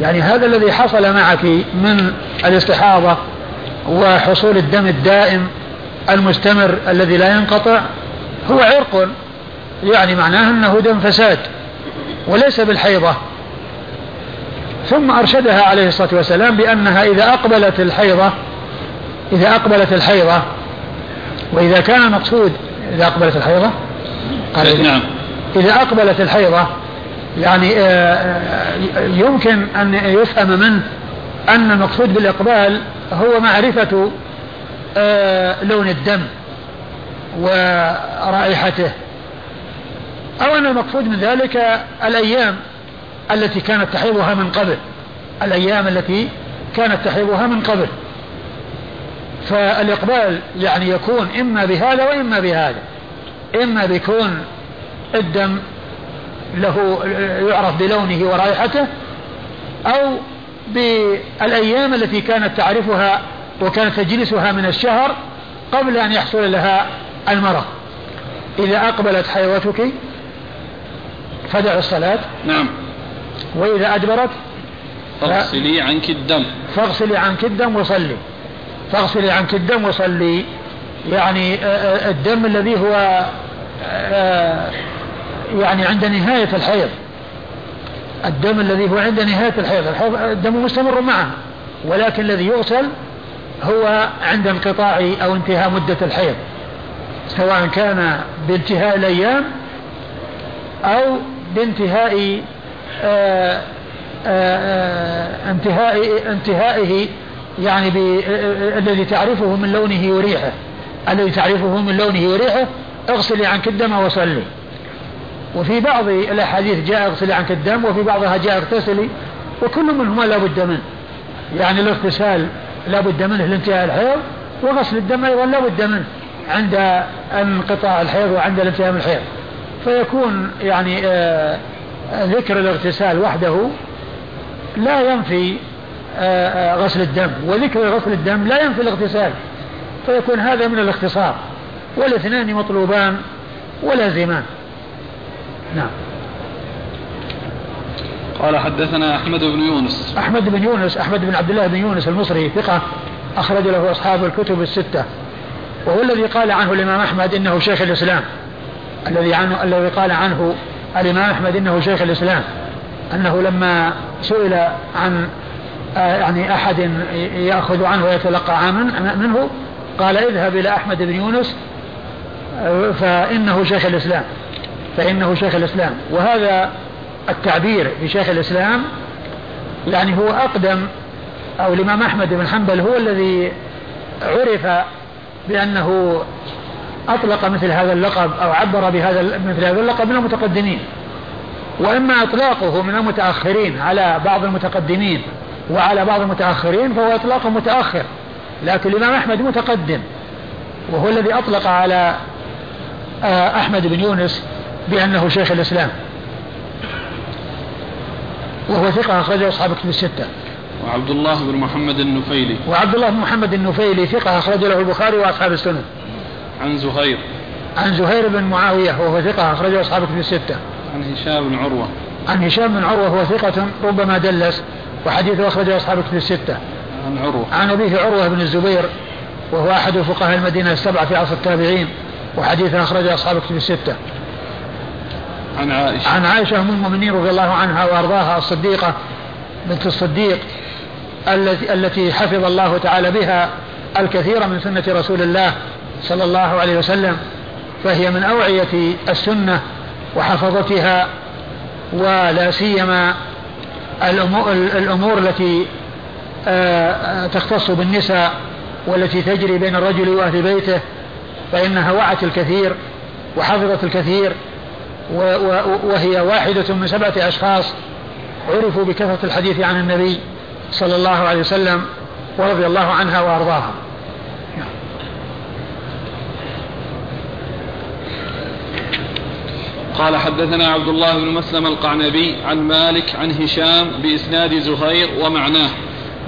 يعني هذا الذي حصل معك من الاستحاضة وحصول الدم الدائم المستمر الذي لا ينقطع هو عرق يعني معناه أنه دم فساد وليس بالحيضة. ثم أرشدها عليه الصلاة والسلام بأنها إذا أقبلت الحيضة إذا أقبلت الحيضة وإذا كان المقصود إذا أقبلت الحيضة؟ قال نعم. إذا أقبلت الحيضة يعني آه، آه، يمكن أن يفهم منه أن المقصود بالإقبال هو معرفة آه، لون الدم ورائحته. أو أن المقصود من ذلك الأيام التي كانت تحيضها من قبل. الأيام التي كانت تحيضها من قبل. فالإقبال يعني يكون إما بهذا وإما بهذا. إما بيكون الدم له يعرف بلونه ورائحته أو بالأيام التي كانت تعرفها وكانت تجلسها من الشهر قبل أن يحصل لها المرض. إذا أقبلت حيوتك فدع الصلاة. نعم. وإذا أدبرت فاغسلي عنك الدم. فاغسلي عنك الدم وصلي. فاغسلي عنك الدم وصلي. يعني آه، آه، الدم الذي هو آه، يعني عند نهاية الحيض. الدم الذي هو عند نهاية الحيض الدم مستمر معه ولكن الذي يغسل هو عند انقطاع أو انتهاء مدة الحيض سواء كان بانتهاء الأيام أو بانتهاء آآ آآ انتهاء انتهائه يعني الذي تعرفه من لونه وريحه. الذي تعرفه من لونه وريحه اغسلي عنك الدم وصلي. وفي بعض الأحاديث جاء اغسلي عنك الدم وفي بعضها جاء اغتسلي وكل منهما لا بد منه. يعني الاغتسال لا بد منه لانتهاء الحيض وغسل الدم أيضا لا بد منه عند انقطاع الحيض وعند الانتهاء من الحيض. فيكون يعني آه ذكر الاغتسال وحده لا ينفي آه, آه، غسل الدم. وذكر غسل الدم لا ينفي الاغتسال فيكون هذا من الاختصار. والاثنان مطلوبان ولازمان نعم. قال حدثنا أحمد بن يونس. أحمد بن يونس أحمد بن عبد الله بن يونس المصري ثقة أخرج له أصحاب الكتب الستة. وهو الذي قال عنه الإمام أحمد إنه شيخ الإسلام. الذي عنه الذي قال عنه الإمام أحمد إنه شيخ الإسلام. أنه لما سئل عن يعني أحد يأخذ عنه ويتلقى عاما منه قال اذهب إلى أحمد بن يونس فإنه شيخ الإسلام. فإنه شيخ الإسلام. وهذا التعبير بشيخ الإسلام يعني هو أقدم أو الإمام أحمد بن حنبل هو الذي عرف بأنه أطلق مثل هذا اللقب أو عبر بهذا مثل هذا اللقب من المتقدمين. وإما إطلاقه من المتأخرين على بعض المتقدمين وعلى بعض المتأخرين فهو إطلاق متأخر. لكن الإمام أحمد متقدم وهو الذي أطلق على آه، أحمد بن يونس بأنه شيخ الإسلام. وهو ثقة أخرجه أصحاب كتب الستة. وعبد الله بن محمد النفيلي. وعبد الله بن محمد النفيلي ثقة أخرج له البخاري وأصحاب السنن. عن زهير. عن زهير بن معاوية وهو ثقة أخرجه أصحاب كتب الستة. عن هشام بن عروة. عن هشام بن عروة وهو ثقة ربما دلس وحديثه أخرجه أصحاب كتب الستة. عن عروة. عن أبيه عروة بن الزبير وهو أحد فقهاء المدينة السبعة في عصر التابعين وحديثه أخرجه أصحاب كتب الستة. عن عائشة. عن عائشة أم المؤمنين رضي الله عنها وأرضاها الصديقة بنت الصديق التي التي حفظ الله تعالى بها الكثير من سنة رسول الله صلى الله عليه وسلم فهي من أوعية السنة وحفظتها ولا سيما الأمور التي آه، تختص بالنساء والتي تجري بين الرجل وأهل بيته فإنها وعت الكثير وحفظت الكثير وهي واحدة من سبعة أشخاص عرفوا بكثرة الحديث عن النبي صلى الله عليه وسلم ورضي الله عنها وأرضاها. قال حدثنا عبد الله بن مسلم القعنبي عن مالك عن هشام بإسناد زهير ومعناه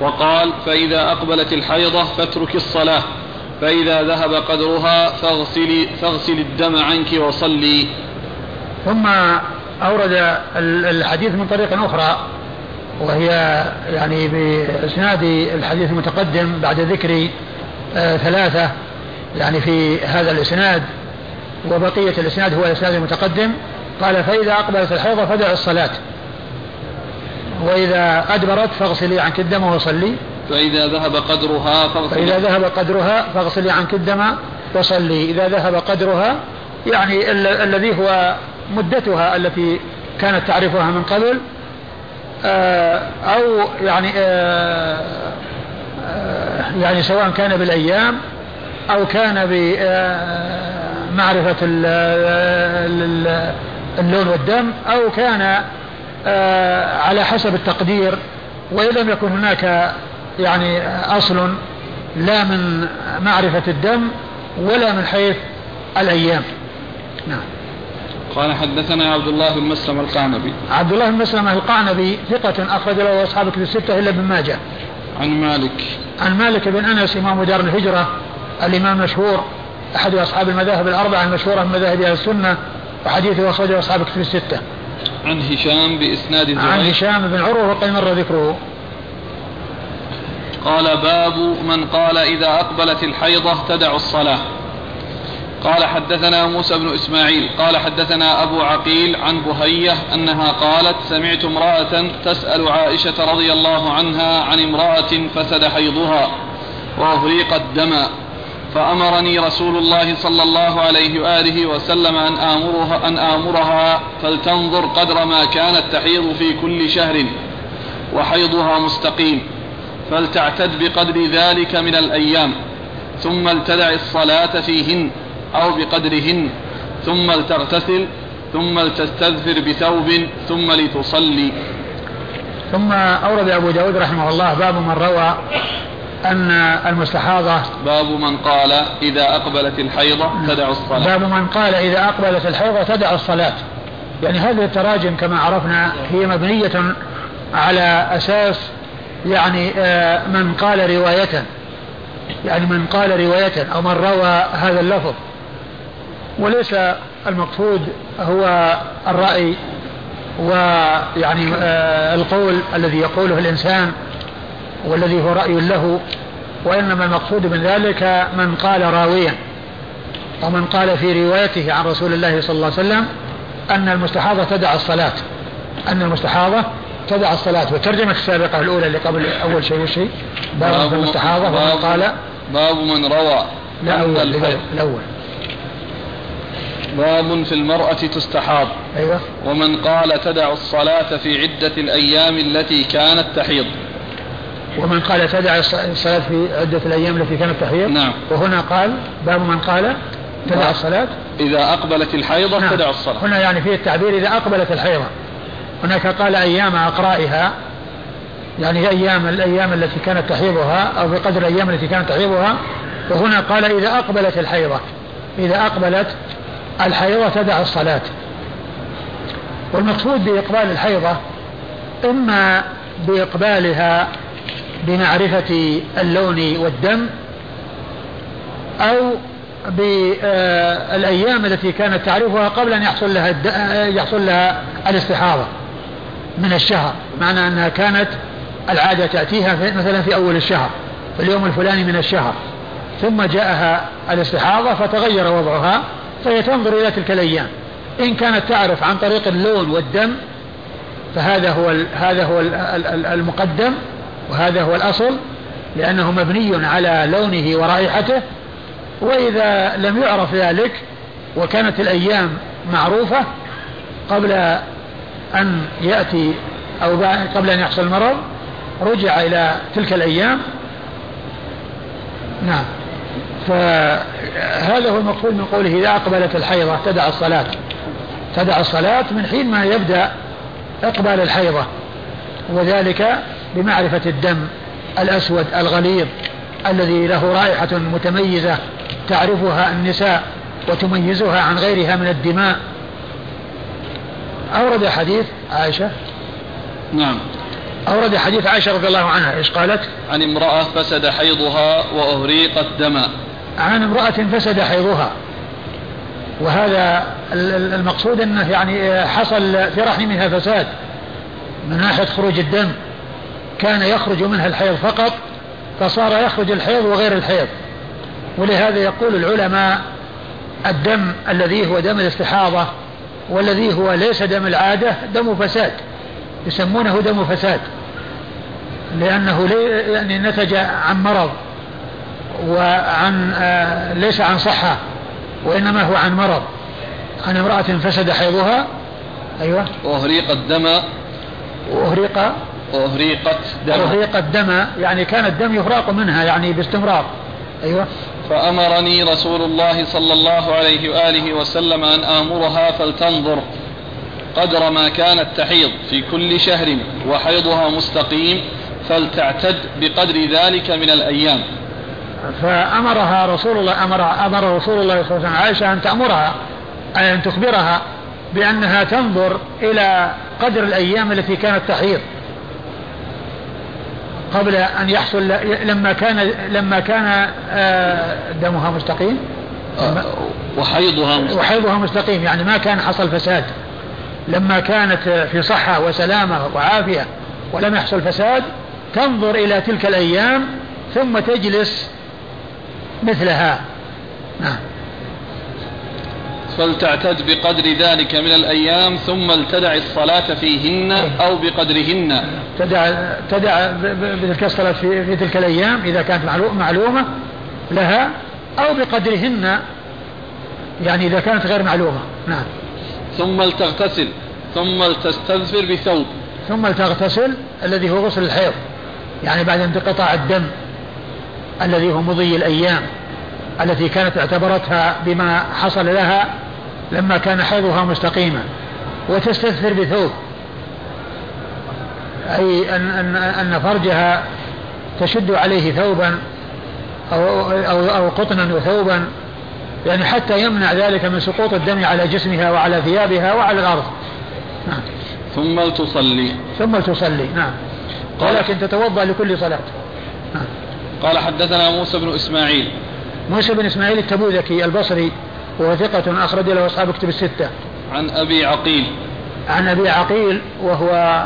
وقال فإذا أقبلت الحيضة فاترك الصلاة فإذا ذهب قدرها فاغسلي, فاغسل الدم عنك وصلي. ثم أورد الحديث من طريق أخرى وهي يعني بإسناد الحديث المتقدم بعد ذكر آه ثلاثة يعني في هذا الإسناد وبقية الإسناد هو الإسناد المتقدم. قال فإذا أقبلت الحيضة فدع الصلاة وإذا أدبرت فاغسلي عنك الدم وصلي فإذا ذهب قدرها فاغسلي. فإذا ذهب قدرها فاغسلي عنك الدم وصلي. إذا ذهب قدرها يعني ال- الذي هو مدتها التي كانت تعرفها من قبل آه، أو يعني آه، آه، يعني سواء كان بالأيام أو كان بمعرفة اللون والدم أو كان على حسب التقدير وإن لم يكن هناك يعني أصل لا من معرفة الدم ولا من حيث الأيام. نعم. قال حدثنا عبد الله بن مسلم القعنبي. عبد الله بن مسلم القعنبي ثقة أخرج له أصحاب كتب الستة إلا ابن ماجه. عن مالك. عن مالك بن أنس إمام دار الهجرة الإمام المشهور أحد أصحاب المذاهب الأربعة المشهورة من مذاهب أهل السنة وحديثه أخرجه أصحاب كتب الستة. عن هشام بإسناد زهير عن هشام بن عروة وقد مر ذكره. قال باب من قال إذا أقبلت الحيضة تدع الصلاة. قال حدثنا موسى بن إسماعيل قال حدثنا أبو عقيل عن بهية أنها قالت سمعت امرأة تسأل عائشة رضي الله عنها عن امرأة فسد حيضها وأهريقت دما فأمرني رسول الله صلى الله عليه وآله وسلم أن آمرها, أن آمرها فلتنظر قدر ما كانت تحيض في كل شهر وحيضها مستقيم فلتعتد بقدر ذلك من الأيام ثم لتدع الصلاة فيهن. أو بقدرهن ثم لتغتسل ثم لتستذفر بثوب ثم لتصلي. ثم أورد أبو داود رحمه الله باب من روى أن المستحاضة. باب من قال إذا أقبلت الحيضة تدع الصلاة. باب من قال إذا أقبلت الحيضة تدع الصلاة. يعني هذه التراجم كما عرفنا هي مبنية على أساس يعني آه، من قال رواية. يعني من قال رواية أو من روى هذا اللفظ. وليس المقصود هو الرأي ويعني آه، القول الذي يقوله الإنسان والذي هو رأي له وإنما المقصود من ذلك من قال راويا ومن قال في روايته عن رسول الله صلى الله عليه وسلم أن المستحاضة تدع الصلاة أن المستحاضة تدع الصلاة والترجمة السابقة الأولى اللي قبل أول شيء وشيء باب المستحاضة ومن قال باب من روى لا أول الأول. باب في المرأة تستحاض. أيوة. ومن قال تدع الصلاة في عدة الأيام التي كانت تحيض. ومن قال تدع الصلاة في عدة الأيام التي كانت تحيض. نعم. وهنا قال باب من قال تدع نعم. الصلاة. إذا أقبلت الحيضة نعم. تدع الصلاة. هنا يعني فيه التعبير إذا أقبلت الحيضة. هناك قال أيام أقرائها. يعني أيام الأيام التي كانت تحيضها أو بقدر الأيام التي كانت تحيضها. وهنا قال إذا أقبلت الحيضة. إذا أقبلت الحيضة تدع الصلاة. والمقصود بإقبال الحيضة إما بإقبالها بمعرفة اللون والدم أو بالأيام التي كانت تعرفها قبل أن يحصل لها يحصل لها الاستحاضة من الشهر معنى أنها كانت العادة تأتيها مثلا في أول الشهر في اليوم الفلاني من الشهر ثم جاءها الاستحاضة فتغير وضعها فهي تنظر إلى تلك الأيام. إن كانت تعرف عن طريق اللون والدم فهذا هو هذا هو المقدم وهذا هو الأصل لأنه مبني على لونه ورائحته. وإذا لم يعرف ذلك وكانت الأيام معروفة قبل أن يأتي أو قبل أن يحصل المرض رجع إلى تلك الأيام. نعم. فهذا هو المقصود من قوله إذا أقبلت الحيضة تدع الصلاة. تدع الصلاة من حين ما يبدأ إقبال الحيضة. وذلك بمعرفة الدم الأسود الغليظ الذي له رائحة متميزة تعرفها النساء وتميزها عن غيرها من الدماء. أورد حديث عائشة؟ نعم. أورد حديث عائشة رضي الله عنها إيش قالت؟ عن امرأة فسد حيضها وأهريقت دما. عن امرأة فسد حيضها. وهذا المقصود أنه يعني حصل في رحمها فساد من ناحية خروج الدم. كان يخرج منها الحيض فقط فصار يخرج الحيض وغير الحيض. ولهذا يقول العلماء الدم الذي هو دم الاستحاضة والذي هو ليس دم العادة دم فساد يسمونه دم فساد. لأنه يعني نتج عن مرض. وعن آه ليس عن صحة وإنما هو عن مرض. عن امرأة فسد حيضها أيوة. وأهريق الدم. وأهريق وأهريقت دم. أهريق الدم يعني كان الدم يهراق منها يعني باستمرار. أيوة. فأمرني رسول الله صلى الله عليه وآله وسلم أن آمرها فلتنظر قدر ما كانت تحيض في كل شهر وحيضها مستقيم فلتعتد بقدر ذلك من الأيام. فأمرها رسول الله أمر أمر رسول الله صلى الله عليه وسلم عائشة أن تأمرها أن تخبرها بأنها تنظر إلى قدر الأيام التي كانت تحيض. قبل أن يحصل لما كان لما كان آه، دمها مستقيم. آه، وحيضها مستقيم. وحيضها مستقيم يعني ما كان حصل فساد. لما كانت في صحة وسلامة وعافية ولم يحصل فساد تنظر إلى تلك الأيام ثم تجلس مثلها. نعم فلتعتد بقدر ذلك من الأيام ثم لتدع الصلاة فيهن أو بقدرهن. تدع, تدع بتلك الصلاة في, في تلك الأيام إذا كانت معلومة لها أو بقدرهن يعني إذا كانت غير معلومة. نعم. ثم لتغتسل ثم لتستذفر بثوب. ثم لتغتسل الذي هو غسل الحيض. يعني بعد انقطاع الدم. الذي هو مضي الأيام التي كانت اعتبرتها بما حصل لها لما كان حيضها مستقيما وتستثر بثوب أي أن, أن, أن فرجها تشد عليه ثوبا أو, أو, أو قطنا وثوبا يعني حتى يمنع ذلك من سقوط الدم على جسمها وعلى ثيابها وعلى الأرض نعم. ثم تصلي ثم تصلي نعم ولكن تتوضأ لكل صلاة. قال حدثنا موسى بن إسماعيل موسى بن إسماعيل التبوذكي البصري وهو ثقة أخرج له أصحاب كتب الستة. عن أبي عقيل. عن أبي عقيل وهو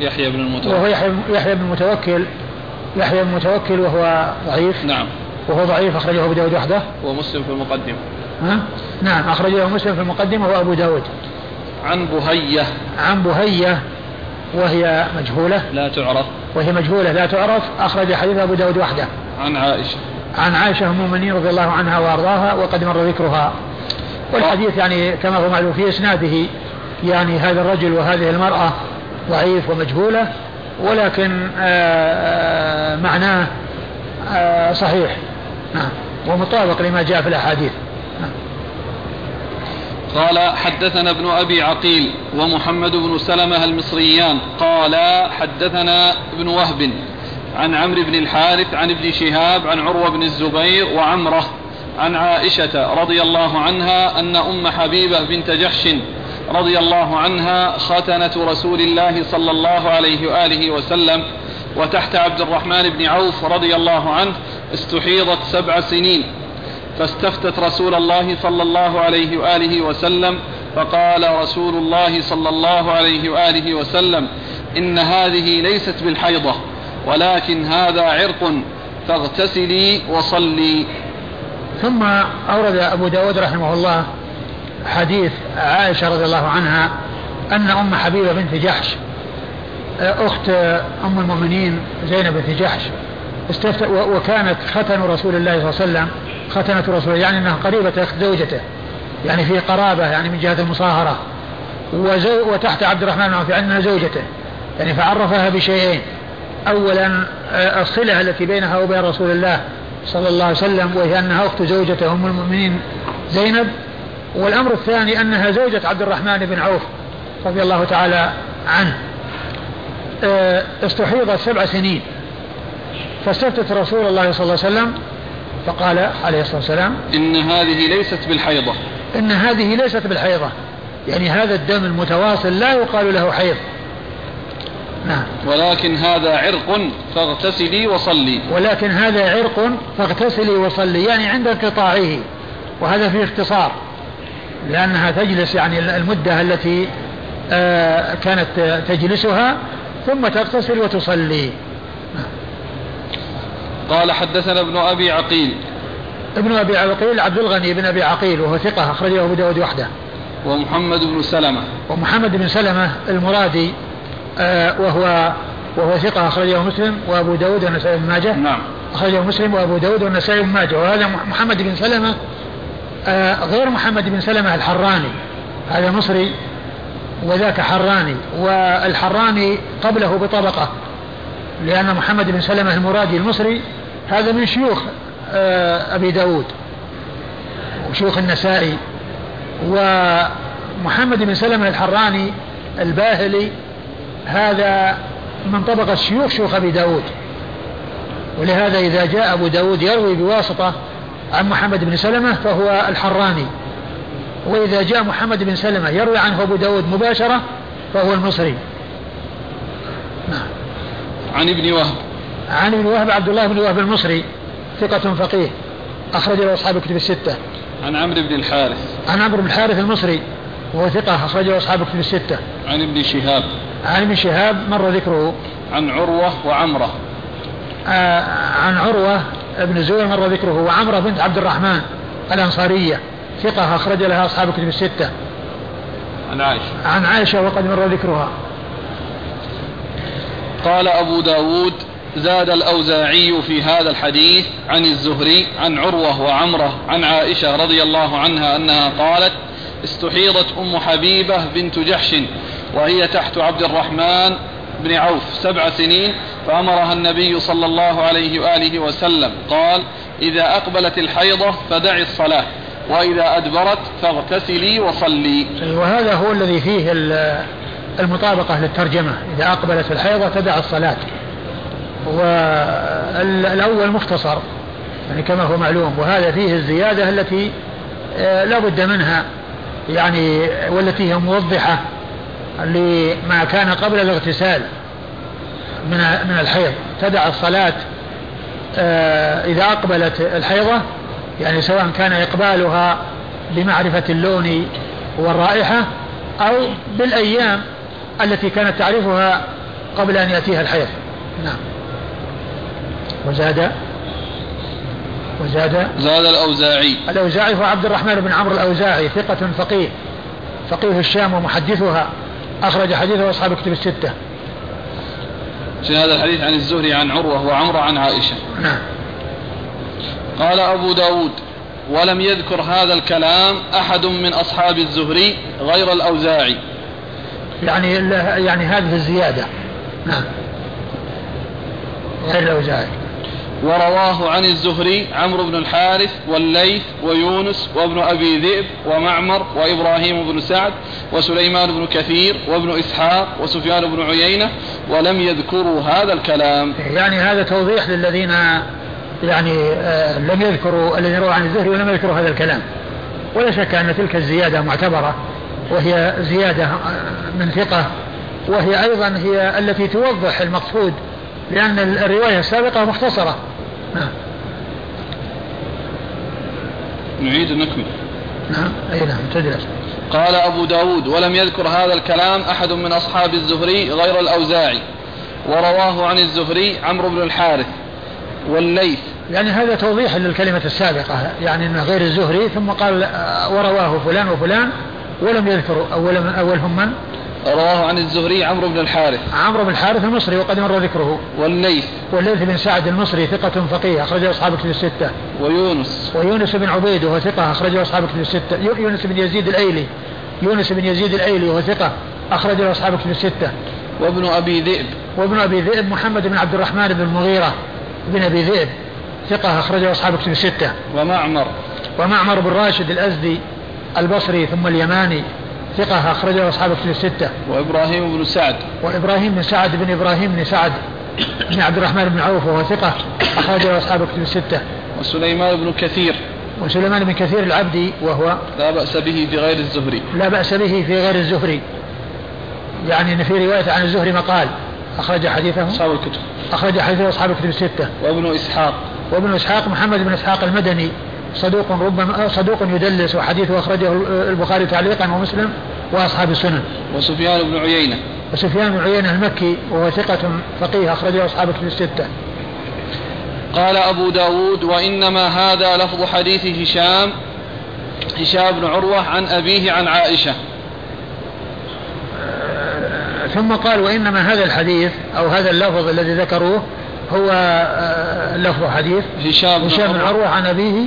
يحيى بن المتوكل. وهو يحيى, بن المتوكل يحيى بن المتوكل وهو ضعيف. نعم. وهو ضعيف أخرجه أبو داود وحده. ومسلم في المقدمة. ها؟ نعم أخرجه مسلم في المقدمة وأبو داود. عن بهية. عن بهية وهي مجهولة. لا تعرف. وهي مجهولة لا تعرف أخرج حديث أبو داود وحده. عن عائشة. عن عائشة أم المؤمنين رضي الله عنها وأرضاها وقد مر ذكرها والحديث يعني كما هو معلوم في إسناده يعني هذا الرجل وهذه المرأة ضعيف ومجهولة ولكن آآ آه، آآ معناه آآ آه، صحيح نعم ومطابق لما جاء في الأحاديث قال حدثنا ابن أبي عقيل ومحمد بن سلمة المصريان قال حدثنا ابن وهب عن عمرو بن الحارث عن ابن شهاب عن عروة بن الزبير وعمرة عن عائشة رضي الله عنها أن أم حبيبة بنت جحش رضي الله عنها ختنة رسول الله صلى الله عليه وآله وسلم وتحت عبد الرحمن بن عوف رضي الله عنه استحيضت سبع سنين فاستفتت رسول الله صلى الله عليه وآله وسلم فقال رسول الله صلى الله عليه وآله وسلم إن هذه ليست بالحيضة ولكن هذا عرق فاغتسلي وصلي. ثم أورد أبو داود رحمه الله حديث عائشة رضي الله عنها أن أم حبيبة بنت جحش أخت أم المؤمنين زينب بنت جحش وكانت ختن رسول الله صلى الله عليه وسلم ختنة رسول يعني أنها قريبة أخت زوجته يعني في قرابة يعني من جهة المصاهرة. وتحت عبد الرحمن بن عوف أنها زوجته. يعني فعرفها بشيئين. أولا آه، الصلة التي بينها وبين رسول الله صلى الله عليه وسلم وهي أنها أخت زوجته أم المؤمنين زينب. والأمر الثاني أنها زوجة عبد الرحمن بن عوف رضي الله تعالى عنه. آه، استحيضت سبع سنين. فاستفتت رسول الله صلى الله عليه وسلم فقال عليه الصلاة والسلام إن هذه ليست بالحيضة. إن هذه ليست بالحيضة. يعني هذا الدم المتواصل لا يقال له حيض. نعم. ولكن هذا عرق فاغتسلي وصلي. ولكن هذا عرق فاغتسلي وصلي يعني عند انقطاعه. وهذا فيه اختصار لأنها تجلس يعني المدة التي آه، كانت تجلسها ثم تغتسل وتصلي. قال حدثنا ابن أبي عقيل. ابن أبي عقيل عبد الغني بن أبي عقيل وهو ثقة أخرجه أبو داود وحده. ومحمد بن سلمة. ومحمد بن سلمة المرادي آه وهو وهو ثقة أخرجه مسلم وأبو داود والنسائي بن ماجه. نعم. أخرجه مسلم وأبو داود والنسائي بن ماجه. وهذا محمد بن سلمة آه غير محمد بن سلمة الحراني. هذا مصري وذاك حراني والحراني قبله بطبقة. لأن محمد بن سلمة المرادي المصري هذا من شيوخ آه أبي داود وشيوخ النسائي ومحمد بن سلمة الحراني الباهلي هذا من طبقة شيوخ شيوخ أبي داود. ولهذا إذا جاء أبو داود يروي بواسطة عن محمد بن سلمة فهو الحراني. وإذا جاء محمد بن سلمة يروي عنه أبو داود مباشرة فهو المصري. نعم. عن ابن وهب. عن ابن وهب عبد الله بن وهب المصري ثقة فقيه أخرج له أصحاب الكتب الستة. عن عمرو بن الحارث. عن عمرو بن الحارث المصري وهو ثقة أخرجه أصحاب الكتب الستة. عن ابن شهاب. عن ابن شهاب مر ذكره. عن عروة وعمرة. آه عن عروة ابن الزبير مر ذكره وعمرة بنت عبد الرحمن الأنصارية ثقة أخرج لها أصحاب الكتب الستة. عن عائشة. عن عائشة وقد مر ذكرها. قال أبو داود زاد الأوزاعي في هذا الحديث عن الزهري عن عروة وعمرة عن عائشة رضي الله عنها أنها قالت استحيضت أم حبيبة بنت جحش وهي تحت عبد الرحمن بن عوف سبع سنين فأمرها النبي صلى الله عليه وآله وسلم قال إذا أقبلت الحيضة فدعي الصلاة وإذا أدبرت فاغتسلي وصلي. وهذا هو الذي فيه المطابقة للترجمة. إذا أقبلت الحيضة تدع الصلاة. والأول مختصر يعني كما هو معلوم. وهذا فيه الزيادة التي آه، لا بد منها. يعني والتي هي موضحة لما كان قبل الاغتسال من من الحيض. تدع الصلاة آه، إذا أقبلت الحيضة يعني سواء كان إقبالها بمعرفة اللون والرائحة أو بالأيام التي كانت تعرفها قبل أن يأتيها الحيض. نعم. وزاد وزاد. زاد الأوزاعي. الأوزاعي هو عبد الرحمن بن عمرو الأوزاعي ثقة فقيه. فقيه الشام ومحدثها. أخرج حديثه أصحاب كتب الستة. في هذا الحديث عن الزهري عن عروة وعمرة عن عائشة. نعم. قال أبو داود ولم يذكر هذا الكلام أحد من أصحاب الزهري غير الأوزاعي. يعني يعني هذه الزيادة. نعم. غير الأوزاعي ورواه عن الزهري عمرو بن الحارث والليث ويونس وابن أبي ذئب ومعمر وإبراهيم بن سعد وسليمان بن كثير وابن إسحاق وسفيان بن عيينة ولم يذكروا هذا الكلام. يعني هذا توضيح للذين يعني آه لم يذكروا الذين رووا عن الزهري ولم يذكروا هذا الكلام. ولا شك أن تلك الزيادة معتبرة. وهي زيادة من ثقة. وهي أيضا هي التي توضح المقصود لأن الرواية السابقة مختصرة. نعم. نعيد نكمل. نعم. أي نعم تدرس. قال أبو داود ولم يذكر هذا الكلام أحد من أصحاب الزهري غير الأوزاعي. ورواه عن الزهري عمرو بن الحارث والليث. يعني هذا توضيح للكلمة السابقة يعني أنه غير الزهري ثم قال ورواه فلان وفلان. ولم يذكر أول من أولهم من؟ رواه عن الزهري عمرو بن الحارث. عمرو بن الحارث المصري وقد مر ذكره. والليث. والليث بن سعد المصري ثقة فقيه أخرجه أصحاب كتب الستة. ويونس. ويونس بن عبيد وهو ثقة أخرجه أصحاب كتب الستة. يونس بن يزيد الأيلي. يونس بن يزيد الأيلي وهو ثقة أخرجه أصحاب كتب الستة. وابن أبي ذئب. وابن أبي ذئب محمد بن عبد الرحمن بن المغيرة بن أبي ذئب ثقة أخرجه أصحاب كتب الستة. ومعمر. ومعمر بن راشد الأزدي. البصري ثم اليماني ثقة أخرجه أصحاب الكتب الستة. وإبراهيم بن سعد. وإبراهيم بن سعد بن إبراهيم بن سعد بن عبد الرحمن بن عوف وهو ثقة أخرجه أصحاب الكتب الستة. وسليمان بن كثير. وسليمان بن كثير العبدي وهو لا بأس به في غير الزهري. لا بأس به في غير الزهري. يعني أن في رواية عن الزهري مقال أخرج حديثه أصحاب الكتب. أخرج حديثه أصحاب الكتب الستة. وابن إسحاق. وابن إسحاق محمد بن إسحاق المدني صدوق ربما صدوق يدلس وحديثه أخرجه البخاري تعليقا ومسلم وأصحاب السنن وسفيان بن عيينة. وسفيان بن عيينة المكي وهو ثقة فقيه أخرجه أصحاب في الستة. قال أبو داود وإنما هذا لفظ حديث هشام هشام بن عروة عن أبيه عن عائشة. ثم قال وإنما هذا الحديث أو هذا اللفظ الذي ذكروه هو آه، لفظ حديث هشام بن عروة عن أبيه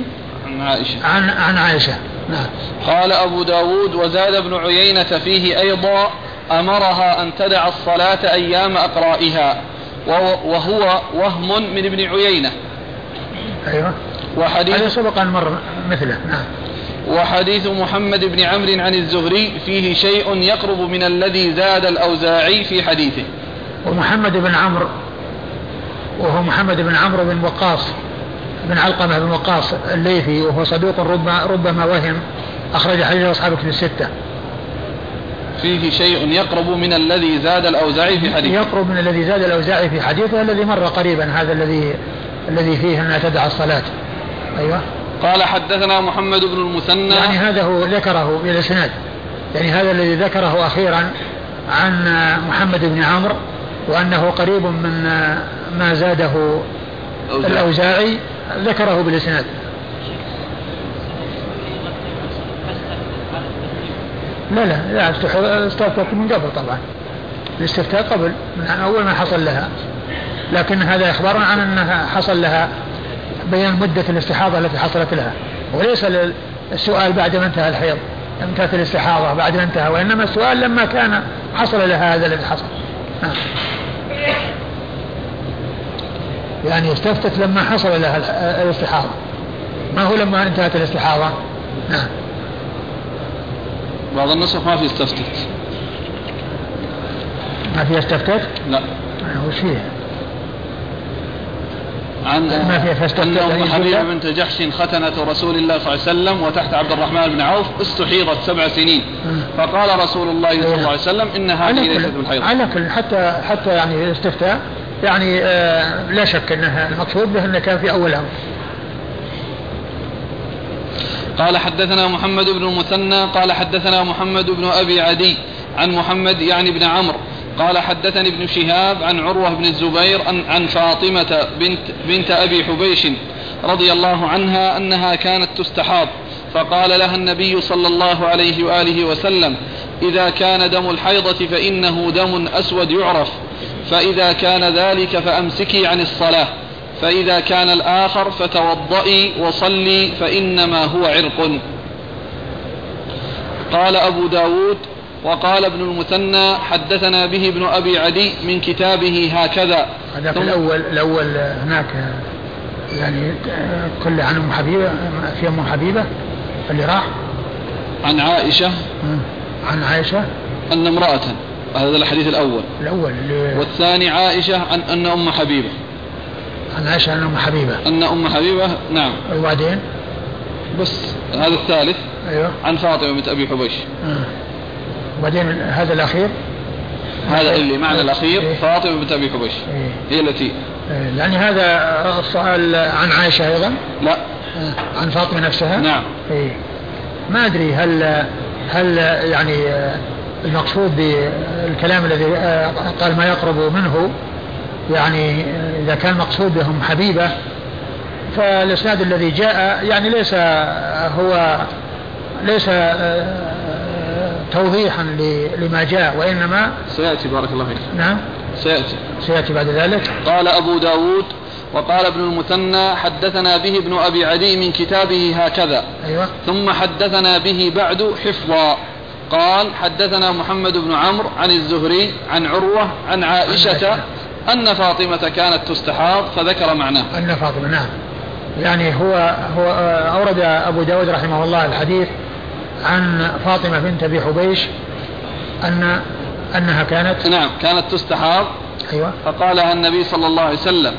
عن عائشة. عن, عن عائشة. نعم. قال أبو داود وزاد ابن عيينة فيه أيضا أمرها أن تدع الصلاة أيام أقرائها وهو وهم من ابن عيينة. أيوة. وحديث هذا سبق أن مر مثله. نعم. وحديث محمد بن عمرو عن الزهري فيه شيء يقرب من الذي زاد الأوزاعي في حديثه. ومحمد بن عمرو وهو محمد بن عمرو بن وقاص. بن علقمة بن وقاص الليثي وهو صدوق ربما, ربما وهم أخرج حديث أصحابه في الستة. فيه شيء يقرب من الذي زاد الأوزاعي في حديثه. يقرب من الذي زاد الأوزاعي في حديثه الذي مر قريبا هذا الذي الذي فيه أنها تدع الصلاة. أيوه. قال حدثنا محمد بن المثنى. يعني هذا هو ذكره بالإسناد. يعني هذا الذي ذكره أخيرا عن محمد بن عمرو وأنه قريب من ما زاده الأوزاعي. ذكره بالإسناد. لا لا لا استفتت من قبل طبعا. الاستفتاء قبل من أول ما حصل لها. لكن هذا إخبار عن أنها حصل لها بيان مدة الاستحاضة التي حصلت لها. وليس السؤال بعد ما انتهى الحيض. انتهت الاستحاضة بعد ما انتهى وإنما السؤال لما كان حصل لها هذا الذي حصل. نعم. يعني استفتت لما حصل لها الاستحاضة. ما هو لما انتهت الاستحاضة؟ نعم. بعض النسخ ما في استفتت ما في استفتت؟ لا. وش فيها؟ عن ما فيها فاستفتت أن حبيبة بنت جحش ختنة رسول الله صلى الله عليه وسلم وتحت عبد الرحمن بن عوف استحيضت سبع سنين. فقال رسول الله صلى الله عليه وسلم إن هذه ليست بالحيض على كل حتى حتى يعني الاستفتاء يعني آه لا شك أنها المقصود به انه كان في أول أمر. قال حدثنا محمد بن المثنى قال حدثنا محمد بن أبي عدي عن محمد يعني بن عمرو قال حدثني ابن شهاب عن عروة بن الزبير عن, فاطمة بنت بنت أبي حبيش رضي الله عنها أنها كانت تستحاض فقال لها النبي صلى الله عليه وآله وسلم إذا كان دم الحيضة فإنه دم أسود يعرف. فإذا كان ذلك فأمسكي عن الصلاة. فإذا كان الآخر فتوضئي وصلي فإنما هو عرق. قال أبو داود وقال ابن المثنى حدثنا به ابن أبي عدي من كتابه هكذا. هذا في الأول الأول هناك يعني كل عن أم حبيبة في أم حبيبة اللي راح. عن عائشة. عن عائشة. أن امرأة. هذا الحديث الأول. الأول والثاني عائشة عن أن أم حبيبة. عن عائشة أن أم حبيبة. أن أم حبيبة نعم. وبعدين؟ بس هذا الثالث. أيوه. عن فاطمة بنت أبي حبيش. آه. وبعدين هذا الأخير؟ هذا اللي معنى الأخير إيه؟ فاطمة بنت أبي حبيش. إيه؟ هي التي. إيه؟ يعني هذا السؤال عن عائشة أيضا؟ لا. آه. عن فاطمة نفسها؟ نعم. إيه؟ ما أدري هل هل يعني المقصود بالكلام الذي قال ما يقرب منه يعني إذا كان مقصود بهم حبيبة فالإسناد الذي جاء يعني ليس هو ليس آه، توضيحا لما جاء وإنما سيأتي بارك الله فيك. نعم. سيأتي. سيأتي بعد ذلك. قال أبو داود وقال ابن المثنى حدثنا به ابن أبي عدي من كتابه هكذا. أيوة. ثم حدثنا به بعد حفظا. قال حدثنا محمد بن عمرو عن الزهري عن عروة عن عائشة أن فاطمة كانت تستحاض فذكر معناه. أن فاطمة نعم. يعني هو هو أورد أبو داود رحمه الله الحديث عن فاطمة بنت أبي حبيش أن أنها كانت نعم كانت تستحاض. أيوة. فقالها النبي صلى الله عليه وسلم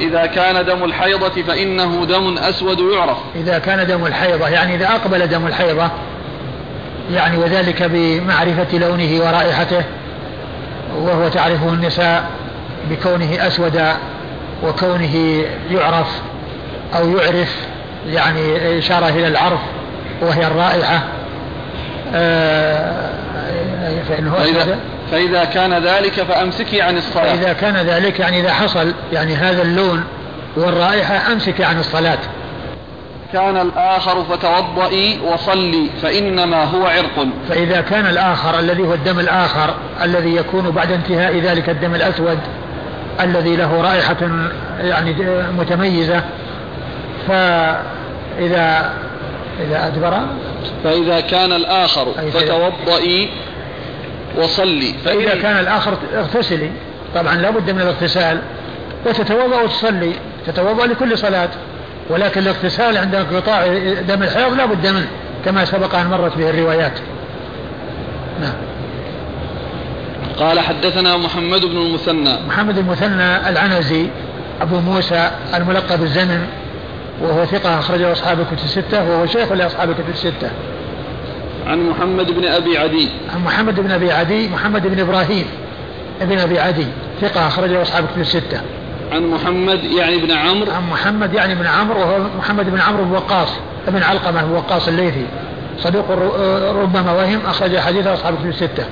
إذا كان دم الحيضة فإنه دم أسود يعرف. إذا كان دم الحيضة يعني إذا أقبل دم الحيضة يعني وذلك بمعرفة لونه ورائحته وهو تعرفه النساء بكونه أسود وكونه يعرف أو يعرف يعني إشارة إلى العرف وهي الرائحة. آه، فإنه أسود. فإذا كان ذلك فأمسكي عن الصلاة. فإذا كان ذلك يعني إذا حصل يعني هذا اللون والرائحة أمسكي عن الصلاة. كان الآخر فتوضئي وصلي فإنما هو عرق. فإذا كان الآخر الذي هو الدم الآخر الذي يكون بعد انتهاء ذلك الدم الأسود الذي له رائحة يعني متميزة فإذا إذا أدبر. فإذا كان الآخر فتوضئي وصلي. فإذا كان الآخر اغتسلي. طبعا لا بد من الاغتسال. وتتوضأ وتصلي. تتوضأ لكل صلاة. ولكن الاغتسال عند انقطاع دم الحيض لا بد منه كما سبق أن مرت به الروايات. نعم. قال حدثنا محمد بن المثنى. محمد المثنى العنزي أبو موسى الملقب الزمن وهو ثقة أخرجه أصحاب الكتب الستة وهو شيخ لأصحاب الكتب الستة. عن محمد بن أبي عدي. عن محمد بن أبي عدي محمد بن إبراهيم ابن أبي عدي ثقة أخرجه أصحاب الكتب الستة. عن محمد يعني بن عمرو. عن محمد يعني بن عمرو وهو محمد بن عمرو بن وقاص ابن علقمة بن وقاص الليثي. صدوق ربما وهم أخرج حديث أصحاب الكتب الستة.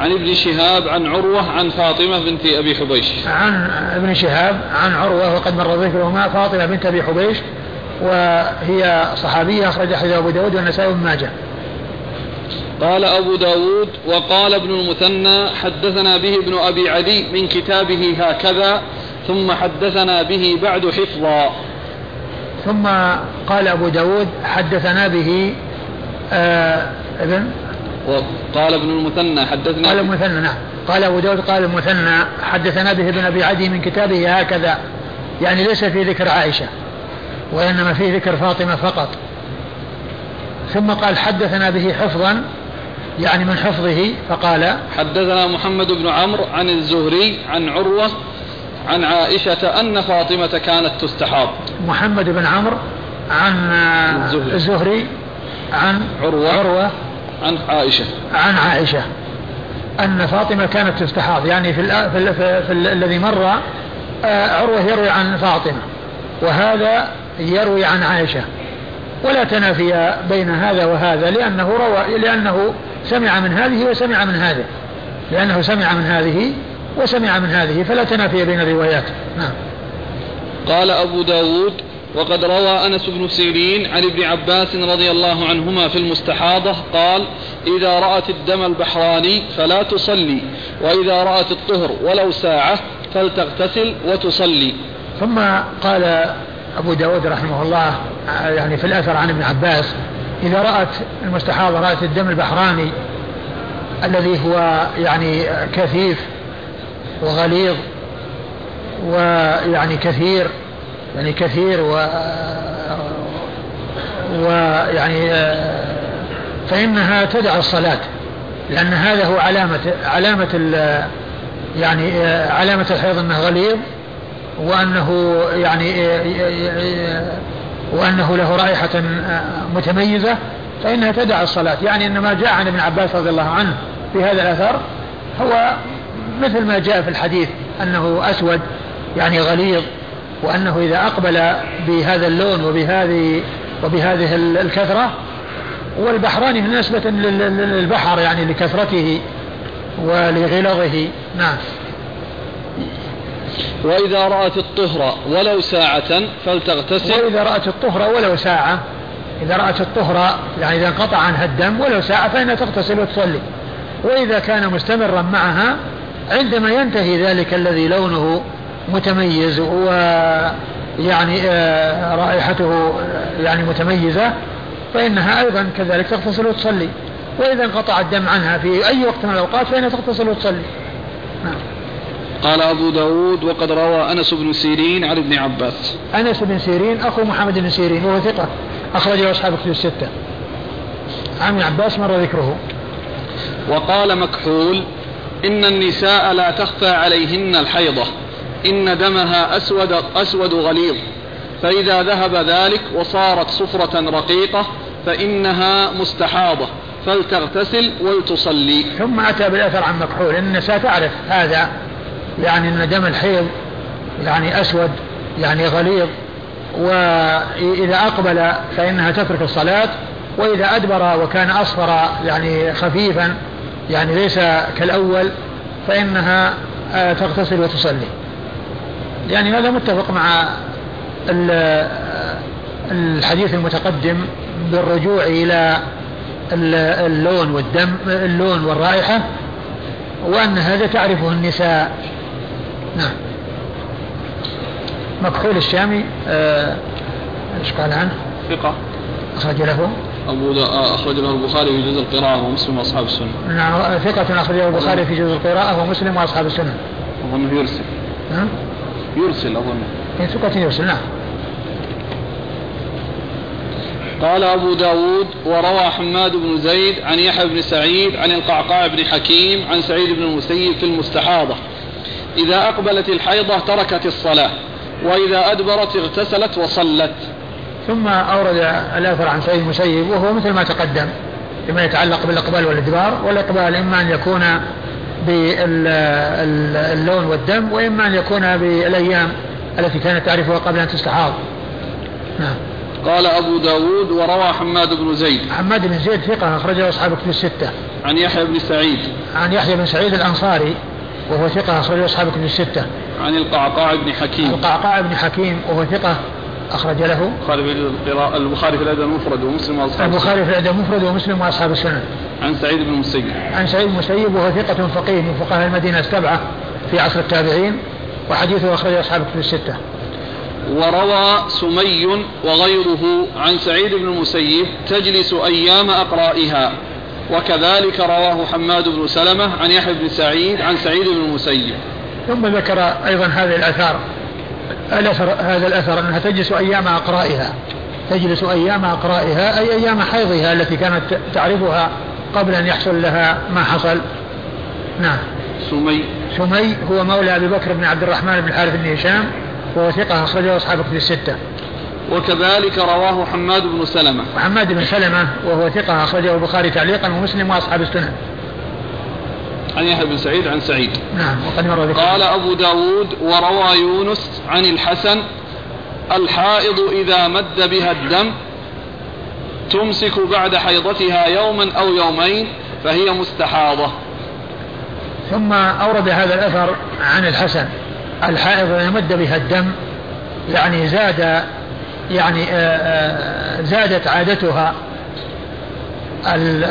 عن ابن شهاب عن عروة عن فاطمة بنت أبي حبيش. عن ابن شهاب عن عروة وقد مر ذكرهما فاطمة بنت أبي حبيش وهي صحابية أخرج حديث أبو داود والنسائي بن ماجه. قال أبو داود وقال ابن المثنى حدثنا به ابن أبي عدي من كتابه هكذا ثم حدثنا به بعد حفظا. ثم قال أبو داود حدثنا به آه ابن وقال ابن المثنى حدثنا قال المثنى نعم. قال أبو داود قال المثنى حدثنا به ابن أبي عدي من كتابه هكذا. يعني ليس في ذكر عائشة وإنما في ذكر فاطمة فقط. ثم قال حدثنا به حفظا يعني من حفظه فقال حدثنا محمد بن عمرو عن الزهري عن عروة عن عائشة أن فاطمة كانت تستحاض. محمد بن عمرو عن الزهري, الزهري عن عروة, عروة عن عائشة. عن عائشة. أن فاطمة كانت تستحاض. يعني في, في, في, في الذي مر آه، عروة يروي عن فاطمة وهذا يروي عن عائشة. ولا تنافي بين هذا وهذا لأنه روى لأنه سمع من هذه وسمع من هذه. لأنه سمع من هذه وسمع من هذه فلا تنافي بين الروايات. نعم. قال أبو داود وقد روى أنس بن سيرين عن ابن عباس رضي الله عنهما في المستحاضة قال إذا رأت الدم البحراني فلا تصلي وإذا رأت الطهر ولو ساعة فلتغتسل وتصلي. ثم قال أبو داود رحمه الله يعني في الأثر عن ابن عباس إذا رأت المستحاضة رأت الدم البحراني الذي هو يعني كثيف وغليظ ويعني كثير يعني كثير و ويعني فإنها تدع الصلاة لأن هذا هو علامة علامة يعني علامة الحيض أنه غليظ وأنه يعني وأنه له رائحة متميزة فإنها تدع الصلاة. يعني أن ما جاء عن ابن عباس رضي الله عنه في هذا الأثر هو مثل ما جاء في الحديث أنه أسود يعني غليظ وأنه إذا أقبل بهذا اللون وبهذه وبهذه الكثرة والبحراني نسبة للبحر يعني لكثرته ولغلظه. نعم. وإذا رأت الطهر ولو ساعة فلتغتسل. وإذا رأت الطهر ولو ساعة. إذا رأت الطهر يعني إذا انقطع عنها الدم ولو ساعة فإنها تغتسل وتصلي. وإذا كان مستمرا معها عندما ينتهي ذلك الذي لونه متميز ويعني آه، رائحته يعني متميزة فإنها أيضا كذلك تغتسل وتصلي. وإذا انقطع الدم عنها في أي وقت من الأوقات فإنها تغتسل وتصلي. نعم. قال أبو داود وقد روى أنس بن سيرين عن ابن عباس. أنس بن سيرين أخو محمد بن سيرين وهو ثقة أخرجه أصحاب كتب الستة. عن ابن عباس مر ذكره. وقال مكحول إن النساء لا تخفى عليهن الحيضة إن دمها أسود, أسود غليظ. فإذا ذهب ذلك وصارت صفرة رقيقة فإنها مستحاضة. فلتغتسل ولتصلي. ثم أتى بالأثر عن مكحول إن النساء تعرف هذا يعني أن دم الحيض يعني أسود يعني غليظ وإذا أقبل فإنها تترك الصلاة وإذا أدبر وكان أصفر يعني خفيفا يعني ليس كالأول فإنها آه، تغتسل وتصلي. يعني هذا متفق مع الحديث المتقدم بالرجوع إلى اللون والدم اللون والرائحة وأن هذا تعرفه النساء. نعم. مكحول الشامي آه، إيش قال عنه؟ ثقة. أخرج له. أبو آه، أخرج له البخاري في جزء القراءة ومسلم وأصحاب السنة. نعم ثقة أخرج له البخاري في جزء القراءة ومسلم وأصحاب السنة. أظنه يرسل. ها؟ يرسل أظن. ثقة يرسل نعم. قال أبو داود وروى حماد بن زيد عن يحيى بن سعيد عن القعقاع بن حكيم عن سعيد بن المسيب في المستحاضة إذا أقبلت الحيضة تركت الصلاة وإذا أدبرت اغتسلت وصلت ثم أورد الأثر عن سعيد المسيب وهو مثل ما تقدم فيما يتعلق بالإقبال والإدبار والإقبال إما أن يكون باللون والدم وإما أن يكون بالأيام التي كانت تعرفها قبل أن تستحاض. نعم. قال أبو داود وروى حماد بن زيد. حماد بن زيد ثقة أخرجه أصحاب كتب الستة. عن يحيى بن سعيد. عن يحيى بن سعيد الأنصاري وهو ثقة أخرجه أصحاب كتب الستة. عن القعقاع بن حكيم. القعقاع بن حكيم وهو ثقة أخرج له البخاري في البخاري في الأدب المفرد ومسلم وأصحاب البخاري في الأدب المفرد ومسلم وأصحاب السنن عن سعيد بن المسيب. عن سعيد بن المسيب وهو ثقة فقيه من فقهاء المدينة السبعة في عصر التابعين وحديثه أخرجه أصحاب الكتب الستة. وروى سمي وغيره عن سعيد بن المسيب تجلس أيام أقرائها وكذلك رواه حماد بن سلمة عن يحيى بن سعيد عن سعيد بن المسيب. ثم ذكر أيضا هذه الآثار. الأثر هذا الأثر أنها تجلس أيام أقرائها. تجلس أيام أقرائها أي أيام حيضها التي كانت تعرفها قبل أن يحصل لها ما حصل. نعم. سمي. سمي هو مولى أبي بكر بن عبد الرحمن بن الحارث بن هشام وهو ثقة أخرجه أصحاب كتب الستة. وكذلك رواه حماد بن سلمة. وحماد بن سلمة وهو ثقة أخرجه البخاري تعليقا ومسلم وأصحاب السنن. عن يحيى بن سعيد عن سعيد. نعم وقد مر قال أبو داود وروى يونس عن الحسن الحائض إذا مد بها الدم تمسك بعد حيضتها يوما أو يومين فهي مستحاضة. ثم أورد هذا الأثر عن الحسن الحائض إذا مد بها الدم يعني زاد يعني آه، آه، زادت عادتها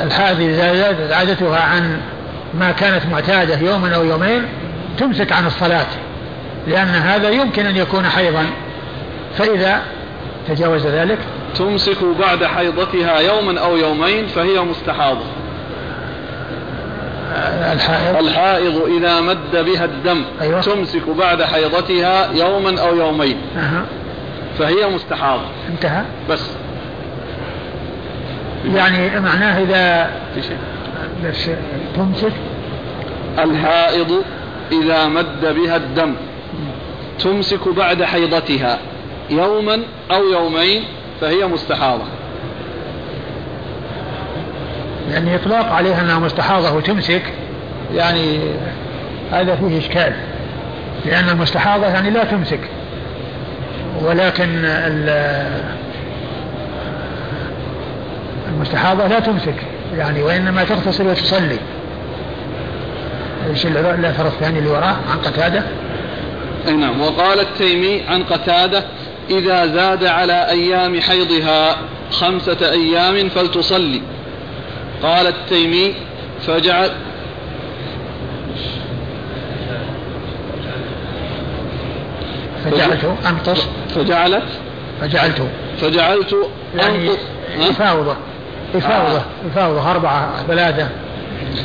الحائض زادت عادتها عن ما كانت معتادة يوما أو يومين تمسك عن الصلاة لأن هذا يمكن أن يكون حيضا. فإذا تجاوز ذلك تمسك بعد حيضتها يوما أو يومين فهي مستحاضة. الحائض. الحائض إذا مد بها الدم أيوة. تمسك بعد حيضتها يوما أو يومين أه. فهي مستحاضة. انتهى. بس. يعني معناه إذا في شيء. بس تمسك الحائض إذا مد بها الدم. تمسك بعد حيضتها يوما أو يومين فهي مستحاضة. يعني إطلاق عليها أنها مستحاضة وتمسك يعني هذا فيه إشكال. لأن المستحاضة يعني لا تمسك. ولكن المستحاضة لا تمسك. يعني وإنما تغتسل وتصلي. إيش الاثر الثاني اللي وراه عن قتادة؟ أي نعم. وقال التيمي عن قتادة إذا زاد على أيام حيضها خمسة أيام فلتصلي. قال التيمي فجعل فجعلت أنقص. فجعلت فجعلت فجعلت يعني إفاوضة إفاوضة آه. إفاوضة أربعة ثلاثة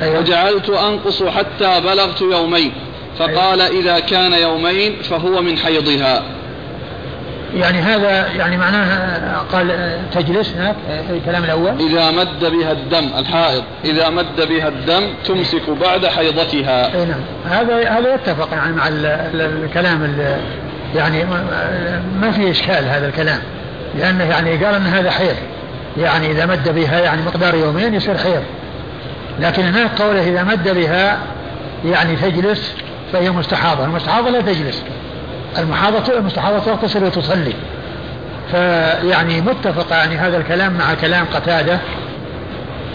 أيوة. فجعلت أنقص حتى بلغت يومين فقال أيوة. إذا كان يومين فهو من حيضها يعني هذا يعني معناه قال تجلس هناك الكلام الأول إذا مد بها الدم الحائض إذا مد بها الدم تمسك بعد حيضتها أي نعم هذا هذا يتفق يعني مع الكلام يعني ما في إشكال هذا الكلام لأنه يعني قال أن هذا حيض يعني إذا مد بها يعني مقدار يومين يصير حيض لكن هناك قوله إذا مد بها يعني تجلس فهي مستحاضة. المستحاضة لا تجلس. المحاضة المستحاضة تغتسل وتصلي. فيعني متفق يعني هذا الكلام مع كلام قتادة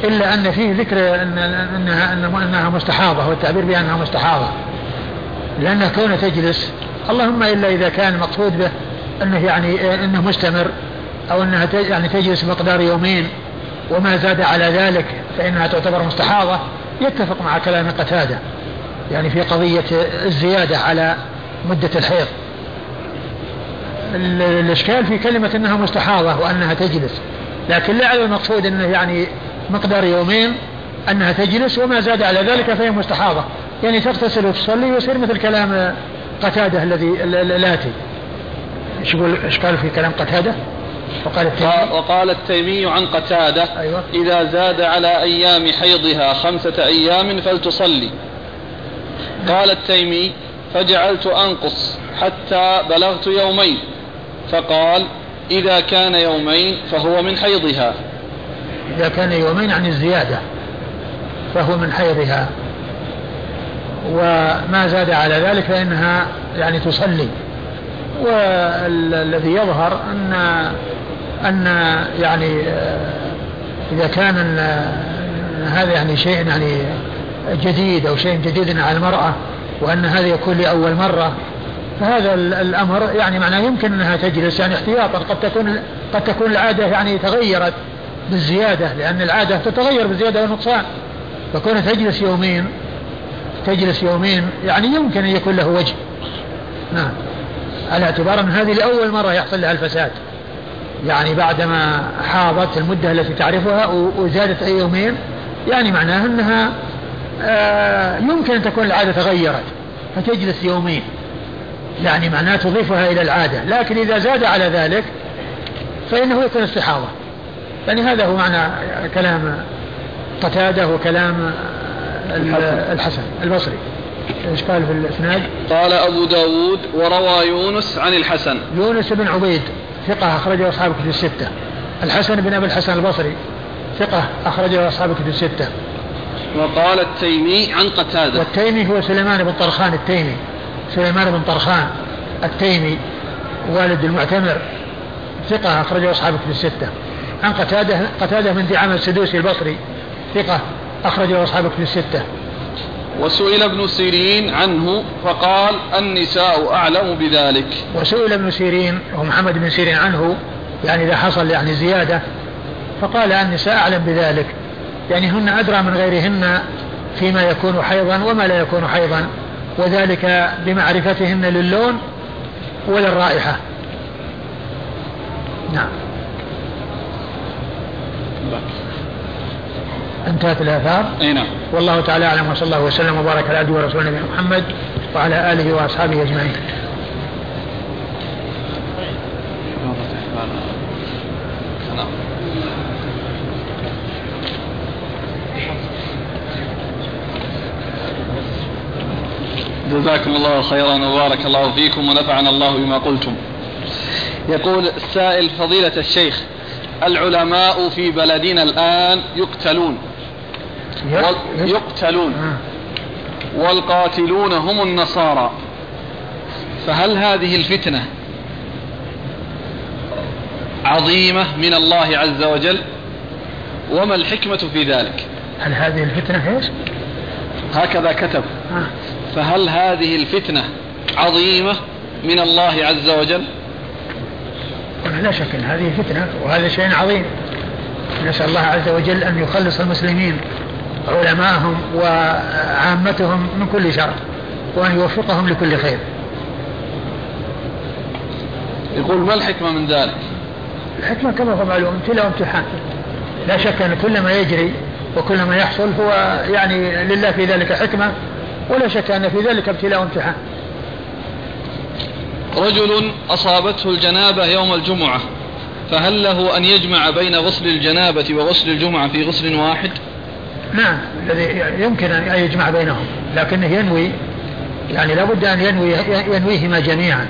إلا أن فيه ذكر أن أنها أنها مستحاضة والتعبير بأنها مستحاضة. لأنها كون تجلس اللهم إلا إذا كان المقصود به أنه يعني أنه مستمر. أو أنها يعني تجلس مقدار يومين وما زاد على ذلك فإنها تعتبر مستحاضة يتفق مع كلام قتادة يعني في قضية الزيادة على مدة الحيض الإشكال في كلمة أنها مستحاضة وأنها تجلس لكن لا على المقصود أنه يعني مقدار يومين أنها تجلس وما زاد على ذلك فهي مستحاضة يعني تغتسل وتصلي ويصير مثل كلام قتادة الذي الآتي إيش يقول إيش قال في كلام قتادة؟ وقال التيمي. وقال التيمي عن قتادة أيوة. إذا زاد على أيام حيضها خمسة أيام فلتصلي. قال التيمي فجعلت أنقص حتى بلغت يومين. فقال إذا كان يومين فهو من حيضها. إذا كان يومين عن الزيادة فهو من حيضها. وما زاد على ذلك فإنها يعني تصلي. والذي يظهر أن أن يعني إذا كان هذا يعني شيء يعني جديد أو شيء جديد على المرأة وأن هذا يكون لأول مرة فهذا الأمر يعني معناه يمكن أنها تجلس يعني احتياطا. قد تكون قد تكون العادة يعني تغيرت بالزيادة لأن العادة تتغير بالزيادة والنقصان. فكون تجلس يومين تجلس يومين يعني يمكن أن يكون له وجه. نعم. على اعتبار أن هذه لأول مرة يحصل لها الفساد. يعني بعدما حاضت المدة التي تعرفها وزادت أي يومين يعني معناها أنها آه، يمكن أن تكون العادة تغيرت فتجلس يومين. يعني معناه تضيفها إلى العادة. لكن إذا زاد على ذلك فإنه يكون استحاضة. يعني هذا هو معنى كلام قتادة وكلام الحسن البصري. إيش قال في الإسناد؟ قال أبو داود وروى يونس عن الحسن. يونس بن عبيد. ثقة أخرجه أصحاب كتب الستة. الحسن بن أبي الحسن البصري ثقة أخرجه أصحاب كتب الستة. وقال التيمي عن قتادة. والتيمي هو سليمان بن طرخان التيمي. سليمان بن طرخان التيمي والد المعتمر ثقة أخرجه أصحاب كتب الستة. عن قتادة قتادة من دعامة السدوسي البصري ثقة أخرجه أصحاب كتب الستة. وسئل ابن سيرين عنه فقال النساء أعلم بذلك. وسئل ابن سيرين ومحمد بن سيرين عنه يعني إذا حصل يعني زيادة فقال النساء أعلم بذلك. يعني هن أدرى من غيرهن فيما يكون حيضا وما لا يكون حيضا وذلك بمعرفتهن للون وللرائحة. نعم. انتهت الآثار؟ أي نعم. والله تعالى أعلم وصلى الله وسلم وبارك على عبده ورسوله نبينا محمد وعلى آله وأصحابه أجمعين. جزاكم الله خيرا وبارك الله فيكم ونفعنا الله بما قلتم. يقول السائل فضيلة الشيخ العلماء في بلدنا الآن يقتلون. يقتلون. آه. والقاتلون هم النصارى. فهل هذه الفتنة عظيمة من الله عز وجل؟ وما الحكمة في ذلك؟ هل هذه الفتنة إيش؟ هكذا كتب. آه. فهل هذه الفتنة عظيمة من الله عز وجل؟ لا شك أن هذه فتنة وهذا شيء عظيم. نسأل الله عز وجل أن يخلص المسلمين. علماءهم وعامتهم من كل شر وأن يوفقهم لكل خير. يقول ما الحكمة من ذلك؟ الحكمة كما هو معلوم ابتلاء وامتحان لا شك أن كل ما يجري وكل ما يحصل هو يعني لله في ذلك حكمة ولا شك أن في ذلك ابتلاء وامتحان. رجل أصابته الجنابة يوم الجمعة فهل له أن يجمع بين غسل الجنابة وغسل الجمعة في غسل واحد؟ نعم الذي يمكن أن يجمع بينهم لكنه ينوي يعني لابد أن ينوي ينويهما جميعا.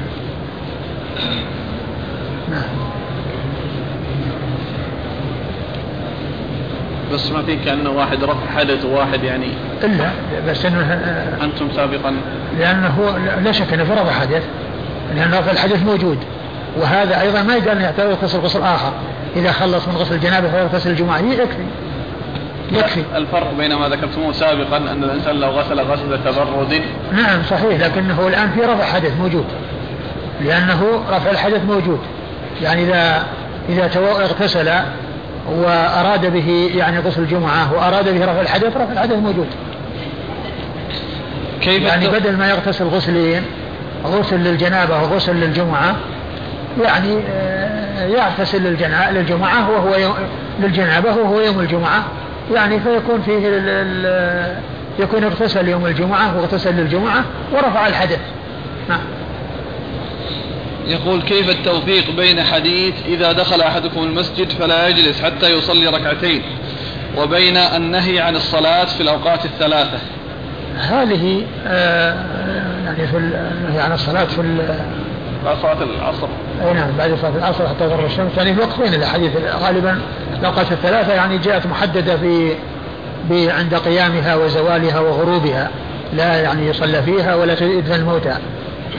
نعم. بس ما في كأنه واحد رفع حدث وواحد يعني؟ إلا بس أنه أنتم سابقا. لأنه هو لا شك أنه فرض حدث لأن رفع الحدث موجود وهذا أيضا ما يقال أنه يحتاج يغتسل غسل آخر إذا خلص من غسل الجنابة فيغتسل الجمعة يكفي. يكفي الفرق بين ما ذكرتموه سابقا أن الإنسان لو غسل غسل تبرد. نعم صحيح لكنه الآن في رفع حدث موجود. لأنه رفع الحدث موجود. يعني إذا إذا اغتسل وأراد به يعني غسل الجمعة وأراد به رفع الحدث رفع الحدث موجود. كيف يعني بدل ما يغتسل غسلين غسل للجنابة وغسل للجمعة يعني آه، يغتسل للجمعة وهو يوم للجنابة وهو يوم الجمعة. يعني فيكون فيه يكون اغتسل يوم الجمعة واغتسل للجمعة ورفع الحدث. نعم. يقول كيف التوفيق بين حديث إذا دخل أحدكم المسجد فلا يجلس حتى يصلي ركعتين وبين النهي عن الصلاة في الأوقات الثلاثة؟ هذه آه يعني في النهي عن الصلاة في بعد صلاة العصر. أي نعم بعد صلاة العصر حتى تغرب الشمس. يعني في وقتين الأحاديث. غالبا الأوقات الثلاثة يعني جاءت محددة في عند قيامها وزوالها وغروبها. لا يعني يصلى فيها ولا يدفن الموتى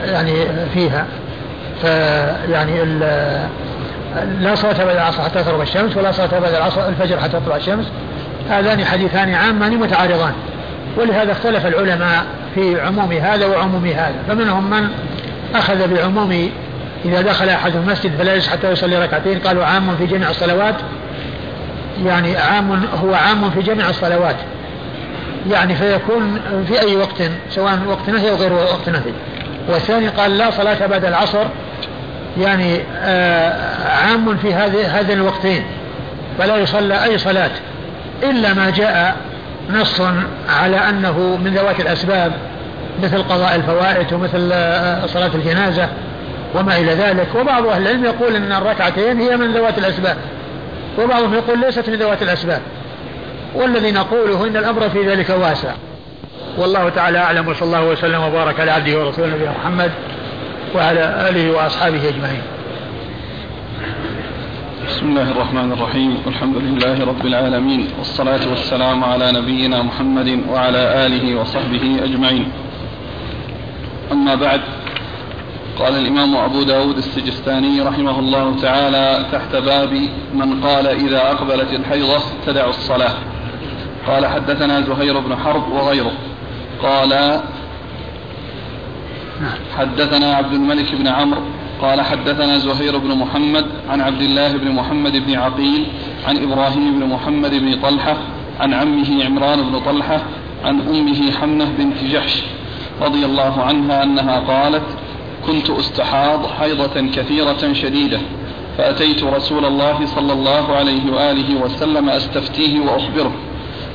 يعني فيها. فيعني لا صلاة بعد العصر حتى تغرب الشمس ولا صلاة بعد العصر الفجر حتى تطلع الشمس. هذان حديثان عامان متعارضان. ولهذا اختلف العلماء في عموم هذا وعموم هذا. فمنهم من أخذ بعموم إذا دخل أحد المسجد فلا يجلس حتى يصلي ركعتين. قالوا عام في جميع الصلوات. يعني عام هو عام في جميع الصلوات. يعني فيكون في أي وقت سواء وقت نهي أو غير وقت نهي. والثاني قال لا صلاة بعد العصر. يعني آه عام في هذه هذين الوقتين. فلا يصلى أي صلاة إلا ما جاء نص على أنه من ذوات الأسباب. مثل قضاء الفوائد ومثل آه، صلاة الجنازة وما إلى ذلك. وبعض أهل العلم يقول أن الركعتين هي من ذوات الأسباب وبعضهم يقول ليست من ذوات الأسباب. والذي نقوله إن الأمر في ذلك واسع. والله تعالى أعلم وصلى الله وسلم وبارك على عبده ورسوله نبينا محمد وعلى آله وأصحابه أجمعين. بسم الله الرحمن الرحيم. والحمد لله رب العالمين والصلاة والسلام على نبينا محمد وعلى آله وصحبه أجمعين. أما بعد قال الإمام أبو داود السجستاني رحمه الله تعالى تحت باب من قال إذا أقبلت الحيضة تدع الصلاة. قال حدثنا زهير بن حرب وغيره. قال حدثنا عبد الملك بن عمرو قال حدثنا زهير بن محمد عن عبد الله بن محمد بن عقيل عن إبراهيم بن محمد بن طلحة عن عمه عمران بن طلحة عن أمه حمنة بنت جحش. رضي الله عنها أنها قالت كنت أستحاض حيضة كثيرة شديدة فأتيت رسول الله صلى الله عليه وآله وسلم أستفتيه وأخبره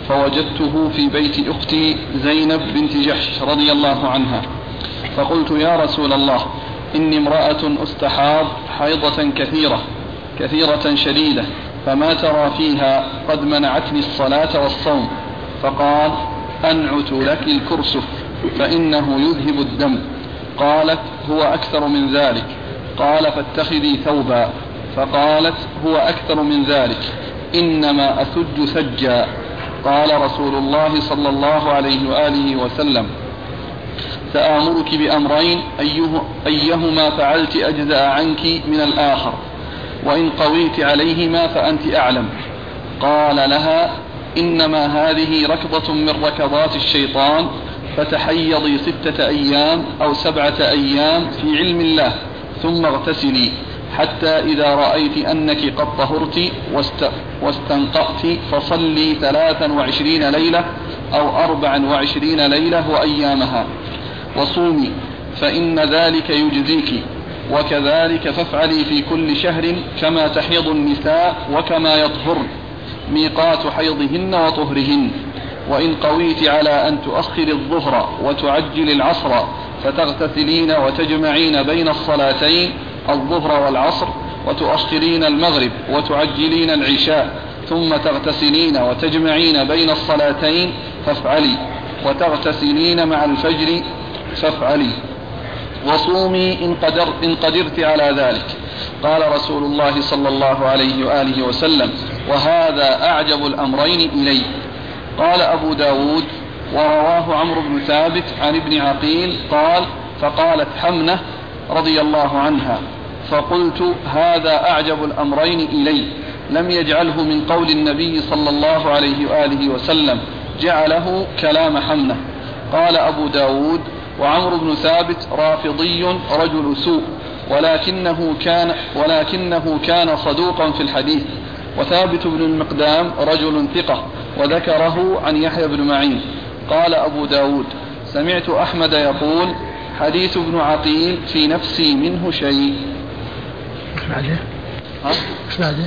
فوجدته في بيت أختي زينب بنت جحش رضي الله عنها فقلت يا رسول الله إني امرأة أستحاض حيضة كثيرة كثيرة شديدة فما ترى فيها قد منعتني الصلاة والصوم فقال أنعت لك الكرسف فإنه يذهب الدم. قالت هو أكثر من ذلك. قال فاتخذي ثوبا. فقالت هو أكثر من ذلك. إنما أثج ثجا قال رسول الله صلى الله عليه وآله وسلم سآمرك بأمرين أيه أيهما فعلت أجزأ عنك من الآخر وإن قويت عليهما فأنت أعلم. قال لها إنما هذه ركضة من ركضات الشيطان فتحيضي ستة أيام أو سبعة أيام في علم الله ثم اغتسلي حتى إذا رأيت أنك قد طهرت واستنقأت فصلي ثلاثا وعشرين ليلة أو أربعا وعشرين ليلة وأيامها وصومي فإن ذلك يجزيك وكذلك فافعلي في كل شهر كما تحيض النساء وكما يطهرن ميقات حيضهن وطهرهن. وإن قويت على أن تؤخر الظهر وتعجل العصر فتغتسلين وتجمعين بين الصلاتين الظهر والعصر وتؤخرين المغرب وتعجلين العشاء ثم تغتسلين وتجمعين بين الصلاتين فافعلي. وتغتسلين مع الفجر فافعلي. وصومي إن, قدر إن قدرت على ذلك. قال رسول الله صلى الله عليه وآله وسلم وهذا أعجب الأمرين إلي. قال أبو داود ورواه عمرو بن ثابت عن ابن عقيل قال فقالت حمنة رضي الله عنها فقلت هذا أعجب الأمرين إلي لم يجعله من قول النبي صلى الله عليه وآله وسلم جعله كلام حمله قال أبو داود وعمرو بن ثابت رافضي رجل سوء ولكنه كان ولكنه كان صدوقا في الحديث. وثابت بن المقدام رجل ثقة وذكره عن يحيى بن معين. قال أبو داود سمعت أحمد يقول حديث ابن عقيل في نفسي منه شيء. إيش بعده؟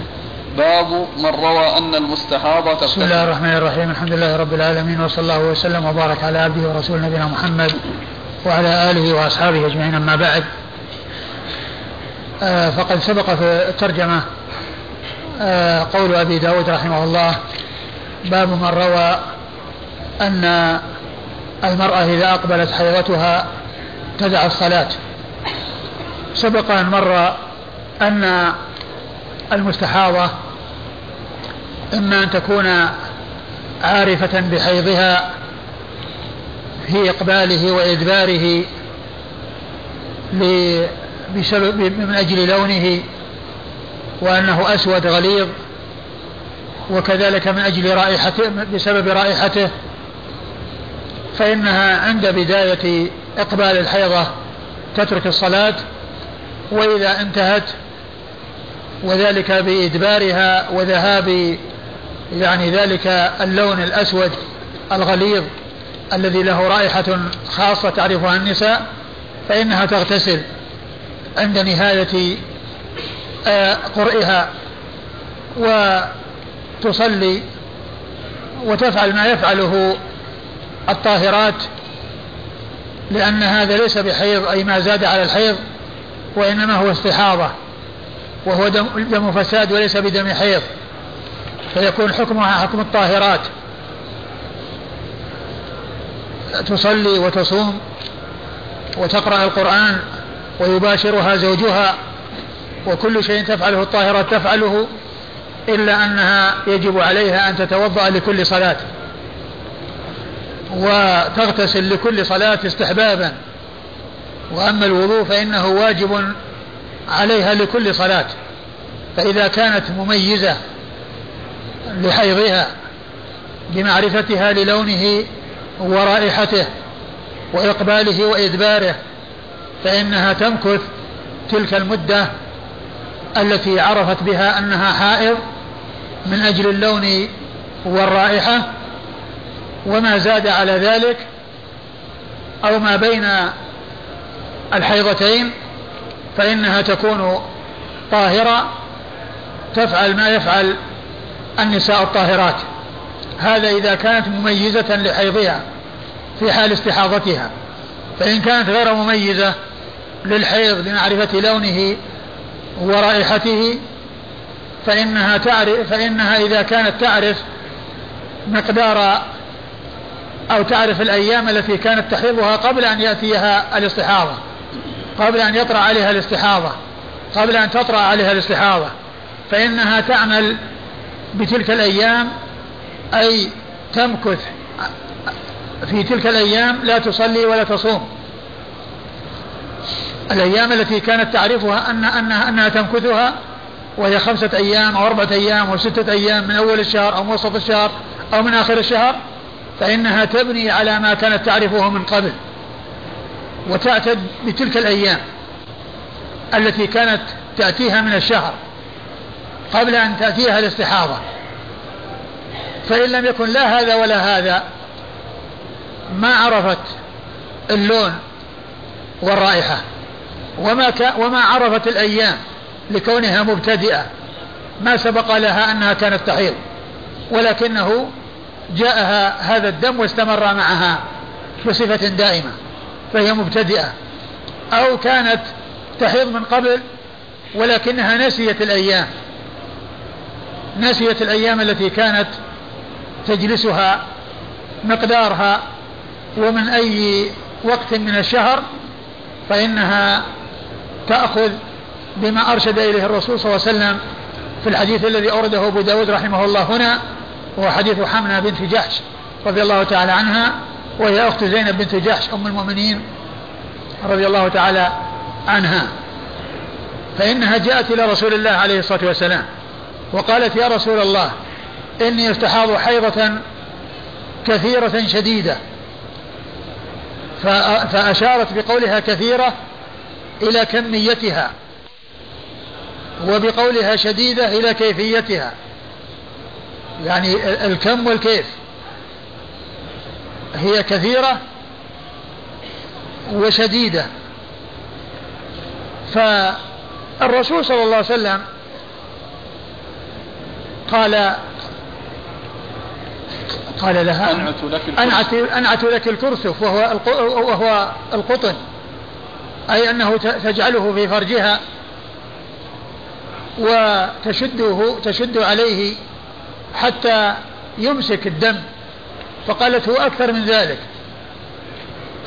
باب من روى أن المستحاضة بسم الله الرحمن الرحيم الحمد لله رب العالمين وصلى الله وسلم وبارك على عبده ورسوله نبينا محمد وعلى آله وأصحابه أجمعين أما بعد. آه فقد سبق في الترجمة آه قول أبي داود رحمه الله باب من روى أن المرأة إذا أقبلت حيضتها تدع الصلاة. سبق أن مر أن المستحاضة إما أن تكون عارفة بحيضها في إقباله وإدباره بسبب من أجل لونه وأنه أسود غليظ وكذلك من أجل رائحته بسبب رائحته فإنها عند بداية إقبال الحيضة تترك الصلاة وإذا انتهت وذلك بإدبارها وذهاب يعني ذلك اللون الأسود الغليظ الذي له رائحة خاصة تعرفها النساء فإنها تغتسل عند نهاية قرئها وتصلي وتفعل ما يفعله الطاهرات لأن هذا ليس بحيض أي ما زاد على الحيض وإنما هو استحاضة وهو دم, دم فساد وليس بدم حيض فيكون حكمها حكم الطاهرات. تصلي وتصوم وتقرأ القرآن ويباشرها زوجها وكل شيء تفعله الطاهرات تفعله إلا أنها يجب عليها أن تتوضأ لكل صلاة. وتغتسل لكل صلاة استحبابا. وأما الوضوء فإنه واجب عليها لكل صلاة. فإذا كانت مميزة لحيضها بمعرفتها للونه ورائحته وإقباله وإدباره فإنها تمكث تلك المدة التي عرفت بها أنها حائض من أجل اللون والرائحة وما زاد على ذلك أو ما بين الحيضتين فإنها تكون طاهرة تفعل ما يفعل النساء الطاهرات. هذا إذا كانت مميزة لحيضها في حال استحاضتها. فإن كانت غير مميزة للحيض لمعرفة لونه ورائحته فإنها تعرف فإنها إذا كانت تعرف مقدار أو تعرف الأيام التي كانت تحيضها قبل أن يأتيها الاستحاضة قبل أن يطرأ عليها الاستحاضة قبل أن تطرأ عليها الاستحاضة. فإنها تعمل بتلك الأيام أي تمكث في تلك الأيام لا تصلي ولا تصوم. الأيام التي كانت تعرفها أن أنها, أنها تمكثها وهي خمسة أيام أو أربعة أيام أو ستة أيام من أول الشهر أو من وسط الشهر أو من آخر الشهر فإنها تبني على ما كانت تعرفه من قبل وتعتد بتلك الأيام التي كانت تأتيها من الشهر قبل أن تأتيها الاستحاضة. فإن لم يكن لا هذا ولا هذا ما عرفت اللون والرائحة. وما وما عرفت الأيام لكونها مبتدئة. ما سبق لها أنها كانت تحيض ولكنه جاءها هذا الدم واستمر معها بصفة دائمة فهي مبتدئة. أو كانت تحيض من قبل ولكنها نسيت الأيام. نسيت الأيام التي كانت تجلسها مقدارها ومن أي وقت من الشهر فإنها تأخذ بما أرشد إليه الرسول صلى الله عليه وسلم في الحديث الذي أورده أبو داود رحمه الله هنا وهو حديث حمنا بنت جحش رضي الله تعالى عنها وهي أخت زينب بنت جحش أم المؤمنين رضي الله تعالى عنها. فإنها جاءت إلى رسول الله عليه الصلاة والسلام وقالت يا رسول الله إني أستحاض حيضة كثيرة شديدة. فأشارت بقولها كثيرة إلى كميتها وبقولها شديدة إلى كيفيتها. يعني الكم والكيف. هي كثيرة وشديدة. فالرسول صلى الله عليه وسلم قال قال لها أنعت لك أنعت, أنعت لك الكرثف وهو وهو القطن. أي أنه تجعله في فرجها وتشده تشد عليه حتى يمسك الدم. فقالت هو أكثر من ذلك.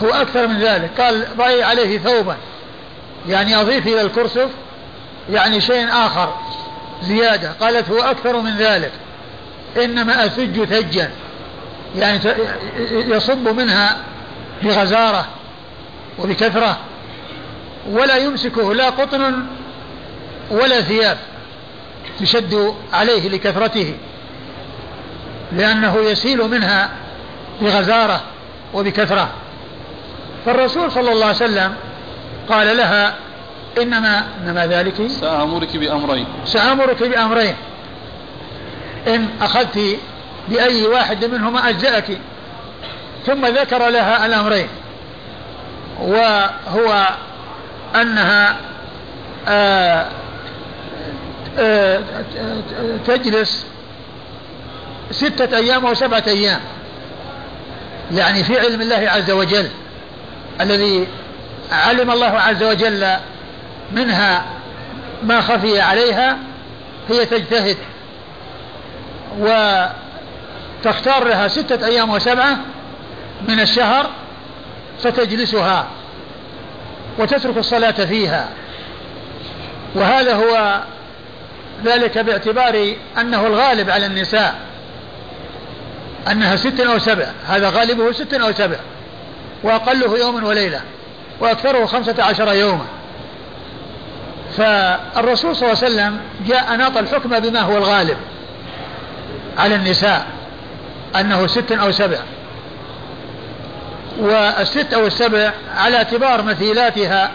هو أكثر من ذلك. قال ضعي عليه ثوبا. يعني أضيف إلى الكرسف يعني شيء آخر زيادة. قالت هو أكثر من ذلك. إنما أثج ثجا. يعني يصب منها بغزارة وبكثرة. ولا يمسكه لا قطن ولا ثياب تشد عليه لكثرته لأنه يسيل منها بغزارة وبكثرة. فالرسول صلى الله عليه وسلم قال لها إنما إنما ذلك؟ سأمرك بأمرين. سأمرك بأمرين. إن أخذت بأي واحد منهما أجزأك. ثم ذكر لها الأمرين وهو أنها آآ آآ تجلس ستة أيام أو سبعة أيام يعني في علم الله عز وجل الذي علم الله عز وجل منها ما خفي عليها هي تجتهد وتختار لها ستة أيام وسبعة من الشهر فتجلسها وتترك الصلاة فيها. وهذا هو ذلك باعتبار أنه الغالب على النساء. أنها ست أو سبع. هذا غالبه ست أو سبع. وأقله يوم وليلة. وأكثره خمسة عشر يوما. فالرسول صلى الله عليه وسلم جاء ناط الحكم بما هو الغالب على النساء. أنه ست أو سبع. والست أو السبع على اعتبار مثيلاتها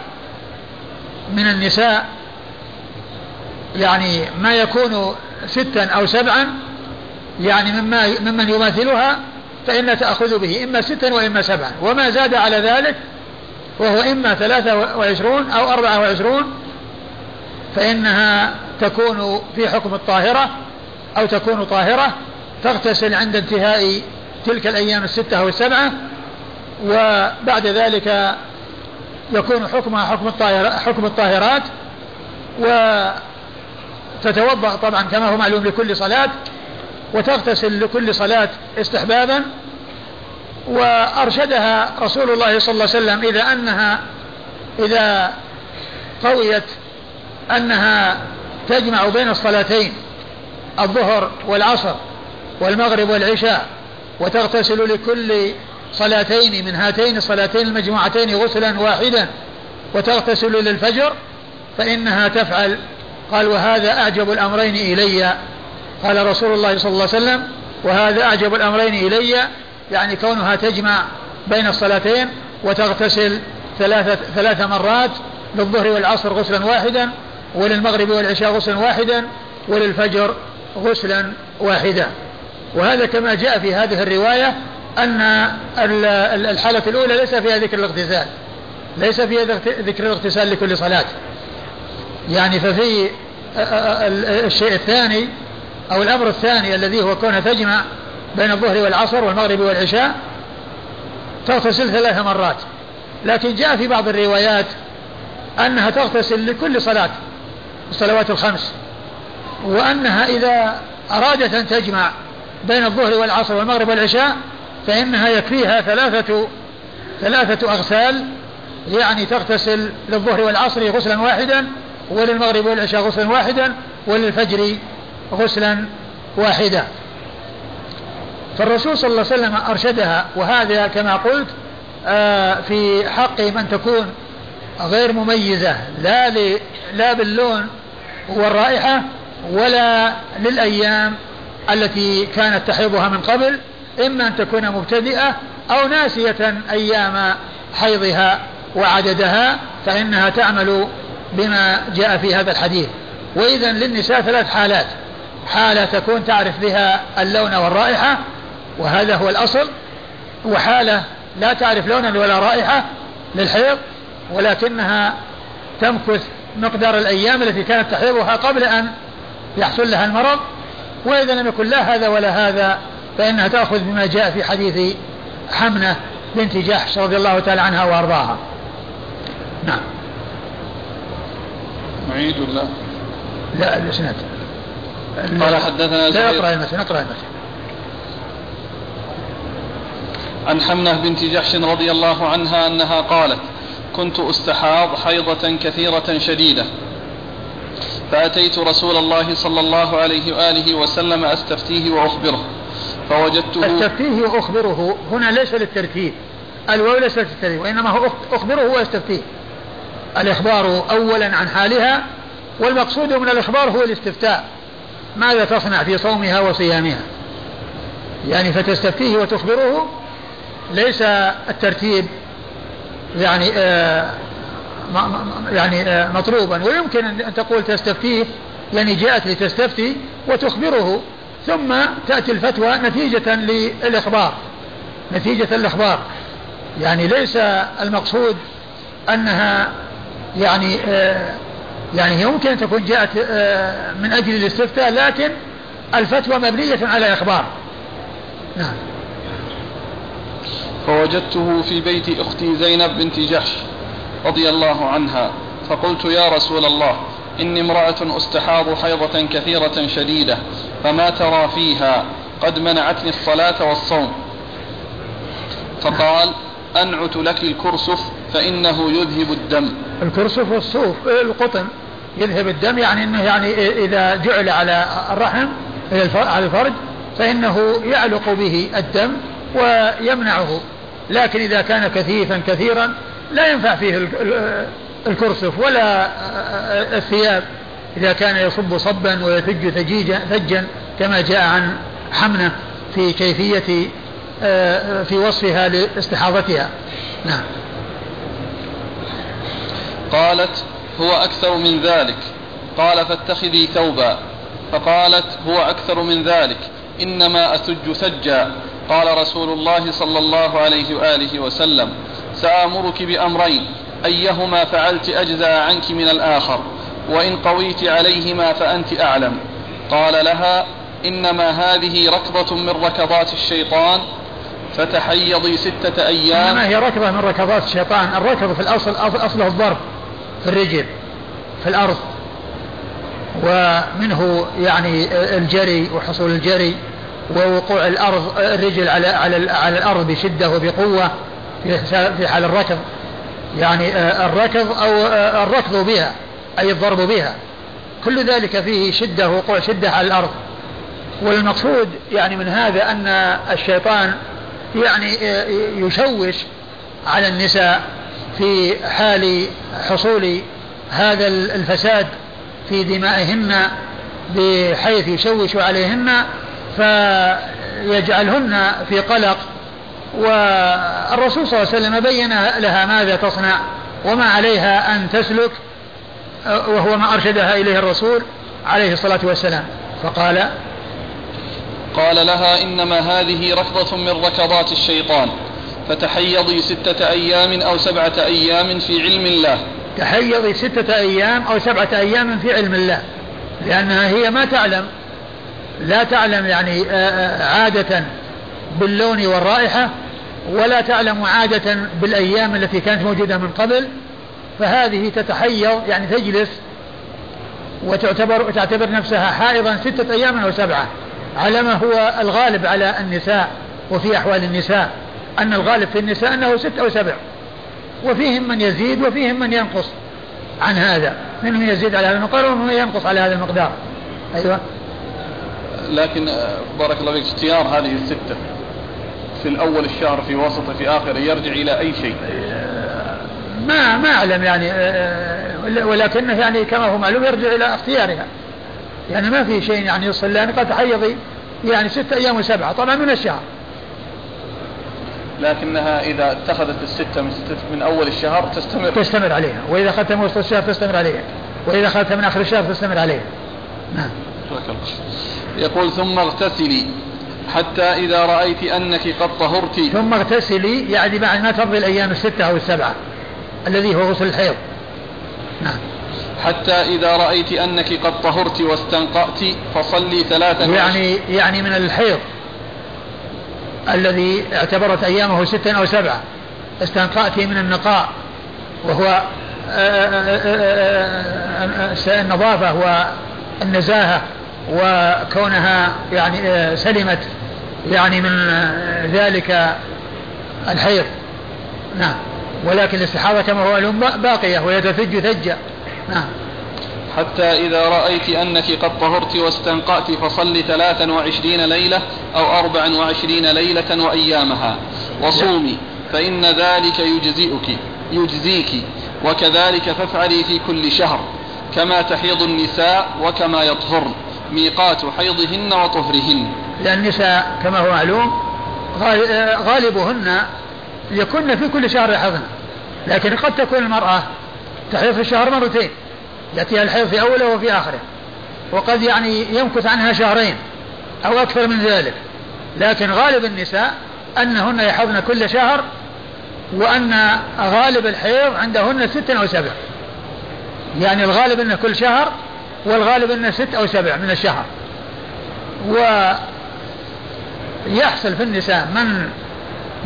من النساء يعني ما يكون ستا أو سبعا يعني مما ممن يماثلها فإن تأخذ به إما ستا وإما سبعا. وما زاد على ذلك وهو إما ثلاثة وعشرون أو أربعة وعشرون فإنها تكون في حكم الطاهرة أو تكون طاهرة تغتسل عند انتهاء تلك الأيام الستة أو السبعة وبعد ذلك يكون حكمها حكم الطاهرات حكم الطاهرات وتتوضأ طبعا كما هو معلوم لكل صلاة وتغتسل لكل صلاة استحبابا. وأرشدها رسول الله صلى الله عليه وسلم إذا أنها إذا قويت أنها تجمع بين الصلاتين الظهر والعصر والمغرب والعشاء وتغتسل لكل صلاتين من هاتين الصلاتين المجموعتين غسلا واحدا وتغتسل للفجر فإنها تفعل. قال وهذا أعجب الأمرين إلي. قال رسول الله صلى الله عليه وسلم وهذا أعجب الأمرين إلي. يعني كونها تجمع بين الصلاتين وتغتسل ثلاثة, ثلاث مرات للظهر والعصر غسلا واحدا وللمغرب والعشاء غسلا واحدا وللفجر غسلا واحدا. وهذا كما جاء في هذه الرواية أن الحالة الأولى ليس فيها ذكر الاغتسال ليس فيها ذكر الاغتسال لكل صلاة. يعني ففي الشيء الثاني أو الأمر الثاني الذي هو كونها تجمع بين الظهر والعصر والمغرب والعشاء تغتسل ثلاث مرات. لكن جاء في بعض الروايات أنها تغتسل لكل صلاة الصلوات الخمس. وأنها إذا أرادت أن تجمع بين الظهر والعصر والمغرب والعشاء فإنها يكفيها ثلاثة ثلاثة أغسال يعني تغتسل للظهر والعصر غسلا واحدا وللمغرب والعشاء غسلا واحدا وللفجر غسلا واحدا. فالرسول صلى الله عليه وسلم أرشدها وهذا كما قلت آه، في حق من تكون غير مميزة لا لا باللون والرائحة ولا للأيام التي كانت تحيضها من قبل. إما أن تكون مبتدئة أو ناسية أيام حيضها وعددها فإنها تعمل بما جاء في هذا الحديث. وإذا للنساء ثلاث حالات. حالة تكون تعرف بها اللون والرائحة وهذا هو الأصل. وحالة لا تعرف لونا ولا رائحة للحيض ولكنها تمكث مقدار الأيام التي كانت تحيضها قبل أن يحصل لها المرض. وإذا لم يكن لا هذا ولا هذا فإنها تأخذ بما جاء في حديث حمنة بنت جحش رضي الله تعالى عنها وأرضاها. نعم. نعيد ولا؟ لا الإسناد. قال حدثنا لا اقرأ المتن اقرأ المتن عن حمنة بنت جحش رضي الله عنها أنها قالت كنت أستحاض حيضة كثيرة شديدة. فأتيت رسول الله صلى الله عليه وآله وسلم أستفتيه وأخبره. فوجدته استفتيه وأخبره هنا ليس للترتيب. الواو ليس للترتيب وإنما هو أخبره ويستفتيه الإخبار أولا عن حالها والمقصود من الإخبار هو الاستفتاء. ماذا تصنع في صومها وصيامها؟ يعني فتستفتيه وتخبره ليس الترتيب يعني آه يعني آه مطلوبا. ويمكن أن تقول تستفتيه يعني جاءت لتستفتي وتخبره. ثم تأتي الفتوى نتيجة للإخبار. نتيجة الإخبار. يعني ليس المقصود أنها يعني آه يعني هي ممكن أن تكون جاءت آه من أجل الاستفتاء لكن الفتوى مبنية على إخبار. نعم. فوجدته في بيت أختي زينب بنت جحش رضي الله عنها فقلت يا رسول الله إني امرأة أستحاض حيضة كثيرة شديدة فما ترى فيها قد منعتني الصلاة والصوم. فقال أنعت لك الكرسف فإنه يذهب الدم. الكرسف والصوف القطن. يذهب الدم يعني إنه يعني إذا جعل على الرحم على الفرج فإنه يعلق به الدم ويمنعه. لكن إذا كان كثيفا كثيرا لا ينفع فيه الكرسف ولا الثياب. إذا كان يصب صبا ويثج ثجيجا ثجا كما جاء عن حمنة في كيفية آه، في وصفها لاستحاضتها. نعم. قالت هو أكثر من ذلك. قال فاتخذي ثوبا. فقالت هو أكثر من ذلك. إنما أثج ثجا. قال رسول الله صلى الله عليه وآله وسلم سآمرك بأمرين. أيهما فعلت أجزى عنك من الآخر؟ وإن قويت عليهما فأنت أعلم. قال لها إنما هذه ركضة من ركضات الشيطان فتحيضي ستة أيام. إنما هي ركضة من ركضات الشيطان. الركض في الأصل أصله الضرب في الرجل في الأرض. ومنه يعني الجري وحصول الجري ووقوع الأرض الرجل على على على الأرض بشدة وبقوة في حال الركض. يعني آه، الركض أو آه، الركض بها. أي الضرب بها. كل ذلك فيه شدة وقوع شدة على الأرض. والمقصود يعني من هذا أن الشيطان يعني يشوش على النساء في حال حصول هذا الفساد في دمائهن بحيث يشوش عليهن فيجعلهن في قلق. والرسول صلى الله عليه وسلم بين لها ماذا تصنع وما عليها أن تسلك. وهو ما أرشدها إليه الرسول عليه الصلاة والسلام. فقال قال لها إنما هذه ركضة من ركضات الشيطان فتحيضي ستة أيام أو سبعة أيام في علم الله. تحيضي ستة أيام أو سبعة أيام في علم الله. لأنها هي ما تعلم لا تعلم يعني عادة باللون والرائحة ولا تعلم عادة بالأيام التي كانت موجودة من قبل فهذه تتحيض يعني تجلس وتعتبر تعتبر نفسها حائضا ستة أيام أو سبعة. على ما هو الغالب على النساء وفي أحوال النساء. أن الغالب في النساء أنه ست أو سبع. وفيهم من يزيد وفيهم من ينقص عن هذا. منهم يزيد على هذا المقدار ومنهم ينقص على هذا المقدار. أيوة. لكن بارك الله فيك اختيار هذه الستة في الأول الشهر في وسطه في آخره يرجع إلى أي شيء؟ ما ما أعلم يعني ولكنه يعني كما هو معلوم يرجع إلى اختيارها. يعني ما في شيء يعني يصل لأن قد تحيضي يعني ستة أيام وسبعة طبعا من الشهر. لكنها إذا اتخذت الستة من, ستة من أول الشهر تستمر. تستمر عليها. وإذا أخذتها من وسط الشهر تستمر عليها. وإذا أخذتها من آخر الشهر تستمر عليها. نعم. يقول ثم اغتسلي حتى إذا رأيت أنك قد طهرت. ثم اغتسلي يعني بعد ما تمضي الأيام الستة أو السبعة. الذي هو غسل الحيض. نعم. حتى إذا رأيت أنك قد طهرت واستنقأت فصلي ثلاثا يعني يعني من الحيض الذي اعتبرت أيامه ستة أو سبعة. استنقأت من النقاء وهو النظافة والنزاهة وكونها يعني سلمت يعني من ذلك الحيض. نعم. ولكن الاستحاضة كما هو معلوم باقية وهي تثج ثجة نعم. حتى إذا رأيت أنك قد طهرت واستنقأت فصل ثلاثا وعشرين ليلة أو أربعا وعشرين ليلة وأيامها. وصومي فإن ذلك يجزئك يجزيك وكذلك فافعلي في كل شهر كما تحيض النساء وكما يطهرن ميقات حيضهن وطهرهن. لأن النساء كما هو معلوم غالبهن يكن في كل شهر يحضن لكن قد تكون المرأة تحيض في الشهر مرتين يأتيها الحيض في أوله وفي آخره وقد يعني يمكث عنها شهرين أو أكثر من ذلك. لكن غالب النساء أنهن يحضن كل شهر وأن غالب الحيض عندهن ست أو سبع. يعني الغالب أنه كل شهر والغالب أنه ست أو سبع من الشهر. ويحصل في النساء من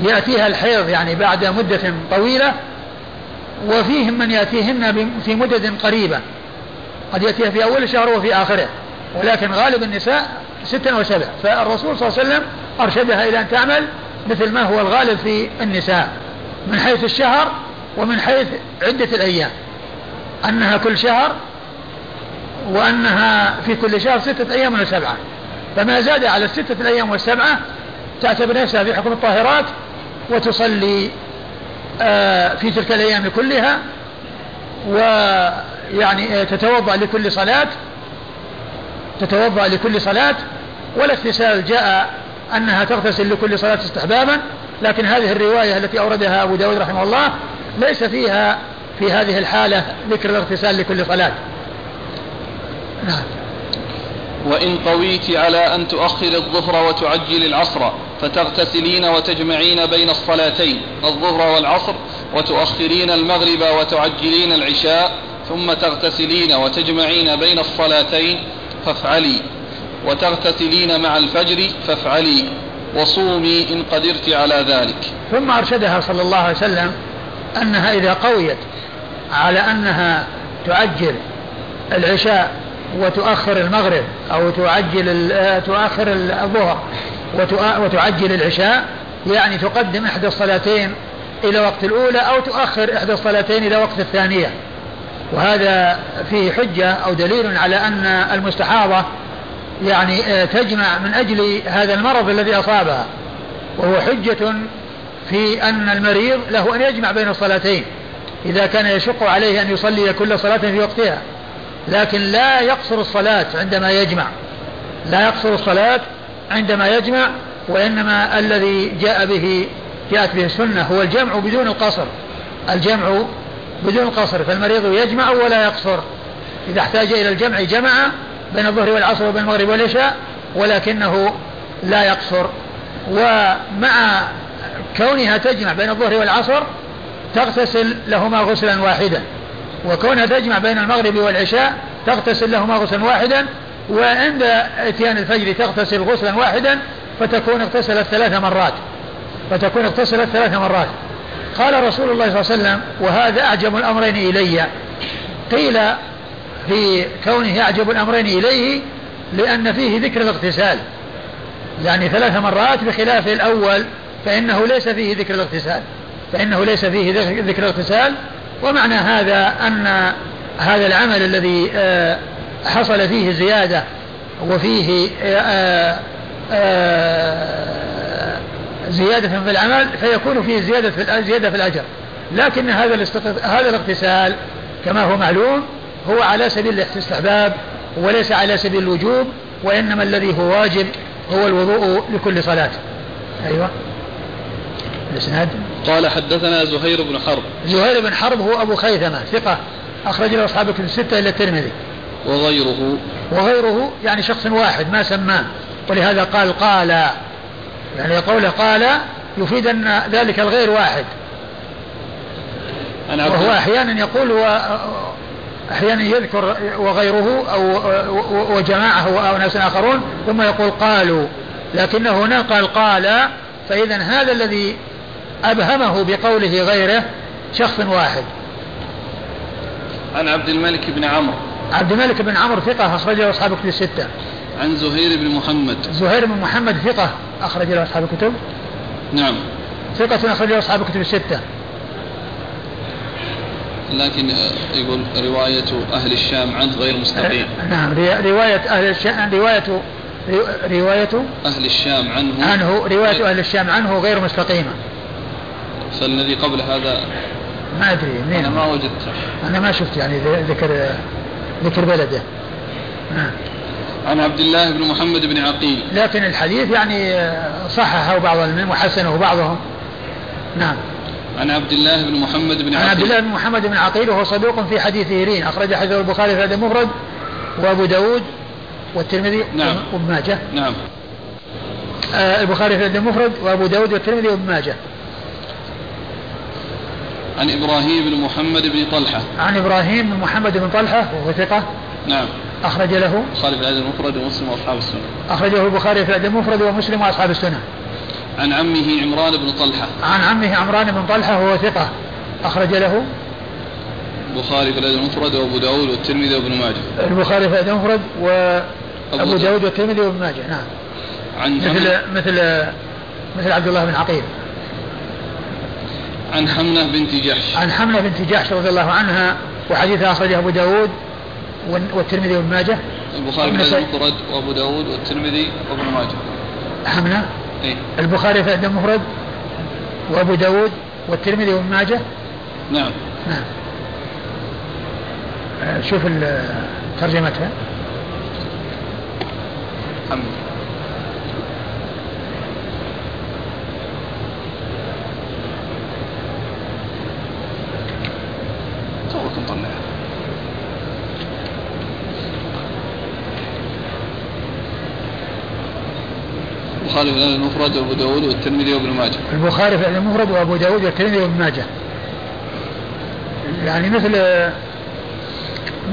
يأتيها الحيض يعني بعد مدة طويلة وفيهم من يأتيهن في مدد قريبة. قد يأتيها في أول الشهر وفي آخره. ولكن غالب النساء ستة وسبع فالرسول صلى الله عليه وسلم أرشدها إلى أن تعمل مثل ما هو الغالب في النساء من حيث الشهر ومن حيث عدة الأيام. أنها كل شهر وأنها في كل شهر ستة أيام وسبعة فما زاد على الستة الأيام والسبعة تعتبر نفسها في حكم الطاهرات وتصلي آه، في تلك الأيام كلها ويعني آه، تتوضأ لكل صلاة تتوضأ لكل صلاة والاغتسال جاء أنها تغتسل لكل صلاة استحبابا لكن هذه الرواية التي أوردها أبو داود رحمه الله ليس فيها في هذه الحالة ذكر الاغتسال لكل صلاة. نعم. وإن قويت على أن تؤخر الظهر وتعجل العصر. فتغتسلين وتجمعين بين الصلاتين الظهر والعصر وتؤخرين المغرب وتعجلين العشاء ثم تغتسلين وتجمعين بين الصلاتين فافعلي. وتغتسلين مع الفجر فافعلي. وصومي إن قدرت على ذلك. ثم أرشدها صلى الله عليه وسلم أنها إذا قويت على أنها تعجل العشاء وتؤخر المغرب أو تعجل تؤخر الظهر. وتعجل العشاء يعني تقدم إحدى الصلاتين إلى وقت الأولى أو تؤخر إحدى الصلاتين إلى وقت الثانية. وهذا فيه حجة أو دليل على أن المستحاضة يعني آه، تجمع من أجل هذا المرض الذي أصابها. وهو حجة في أن المريض له أن يجمع بين الصلاتين. إذا كان يشق عليه أن يصلي كل صلاة في وقتها. لكن لا يقصر الصلاة عندما يجمع. لا يقصر الصلاة عندما يجمع وإنما الذي جاء به جاءت به السنة هو الجمع بدون القصر. الجمع بدون القصر فالمريض يجمع ولا يقصر. إذا احتاج إلى الجمع جمع بين الظهر والعصر وبين المغرب والعشاء ولكنه لا يقصر. ومع كونها تجمع بين الظهر والعصر تغتسل لهما غسلا واحدا. وكونها تجمع بين المغرب والعشاء تغتسل لهما غسلا واحدا وعند إتيان الفجر تغتسل غسلا واحدا فتكون اغتسلت ثلاث مرات. فتكون اغتسلت ثلاث مرات. قال رسول الله صلى الله عليه وسلم وهذا أعجب الأمرين إلي. قيل في كونه أعجب الأمرين إليه لأن فيه ذكر الاغتسال. يعني ثلاث مرات بخلاف الأول فإنه ليس فيه ذكر الاغتسال. فإنه ليس فيه ذكر الاغتسال. ومعنى هذا أن هذا العمل الذي آه، حصل فيه زيادة وفيه آه، آه، زيادة في العمل فيكون فيه زيادة في زيادة في الأجر. لكن هذا هذا الاغتسال كما هو معلوم هو على سبيل الاستحباب وليس على سبيل الوجوب وإنما الذي هو واجب هو الوضوء لكل صلاة. أيوة. الإسناد؟ قال حدثنا زهير بن حرب. زهير بن حرب هو أبو خيثمة ثقة أخرج له أصحاب الكتب الستة إلى الترمذي. وغيره. وغيره يعني شخص واحد ما سماه. ولهذا قال قال يعني قوله قال يفيد أن ذلك الغير واحد. أنا وهو أحيانا يقول و أحيانا يذكر وغيره أو وجماعة أو ناس آخرون ثم يقول قالوا. لكنه هنا قال قال فإذا هذا الذي أبهمه بقوله غيره شخص واحد. عن عبد الملك بن عمرو. عبد الملك بن عمرو ثقة أخرج له أصحاب الكتب الستة. عن زهير بن محمد. زهير بن محمد ثقة أخرج له أصحاب الكتب نعم. ثقة أخرج له أصحاب الكتب الستة. لكن آه، يقول رواية أهل الشام عنه غير مستقيم. نعم رواية أهل الشام رواية رواية أهل الشام عنه. عنه رواية أهل الشام عنه غير مستقيمة. فالذي قبل هذا ما أدري منين أنا ما وجدت أنا ما شفت يعني ذكر ذكر بلده نعم عن عبد الله بن محمد بن عقيل. لكن الحديث يعني صححه بعض المؤمنين وحسنه بعضهم. نعم. عن عبد الله بن محمد بن عقيل عن عبد الله بن محمد بن عقيل وهو صدوق في حديثه رين أخرج حديث البخاري في هذا المفرد وأبو داود والترمذي نعم. وابن ماجه. نعم. آه البخاري في المفرد وأبو داود والترمذي وابن ماجه. عن إبراهيم بن محمد بن طلحة. عن إبراهيم بن محمد بن طلحة وهو ثقة. نعم. أخرج له. البخاري في الأدب المفرد ومسلم وأصحاب السنة. أخرجه البخاري في الأدب المفرد ومسلم وأصحاب السنة. عن عمه عمران بن طلحة. عن عمه عمران بن طلحة وهو ثقة. أخرج له. البخاري في الأدب المفرد وأبو داود والترمذي وابن ماجه. البخاري في الأدب المفرد وأبو داود. والترمذي وابن ماجه نعم. عن مثل مثل مثل عبد الله بن عقيل. عن حمنة بنت جحش. عن حمنة بنت جحش رضي الله عنها وحديثها أخرجه أبو داود والترمذي وابن ماجه. البخاري في المفرد وأبو داود والترمذي وابن ماجه. حمنة؟ إيه؟ البخاري في المفرد وأبو داود والترمذي وابن ماجه. نعم. نعم. آه، شوف ترجمتها. حمد البخاري في الأدب المفرد وأبو داود والترمذي وابن ماجه. البخاري في الأدب المفرد وأبو داود والترمذي وابن ماجه. يعني مثل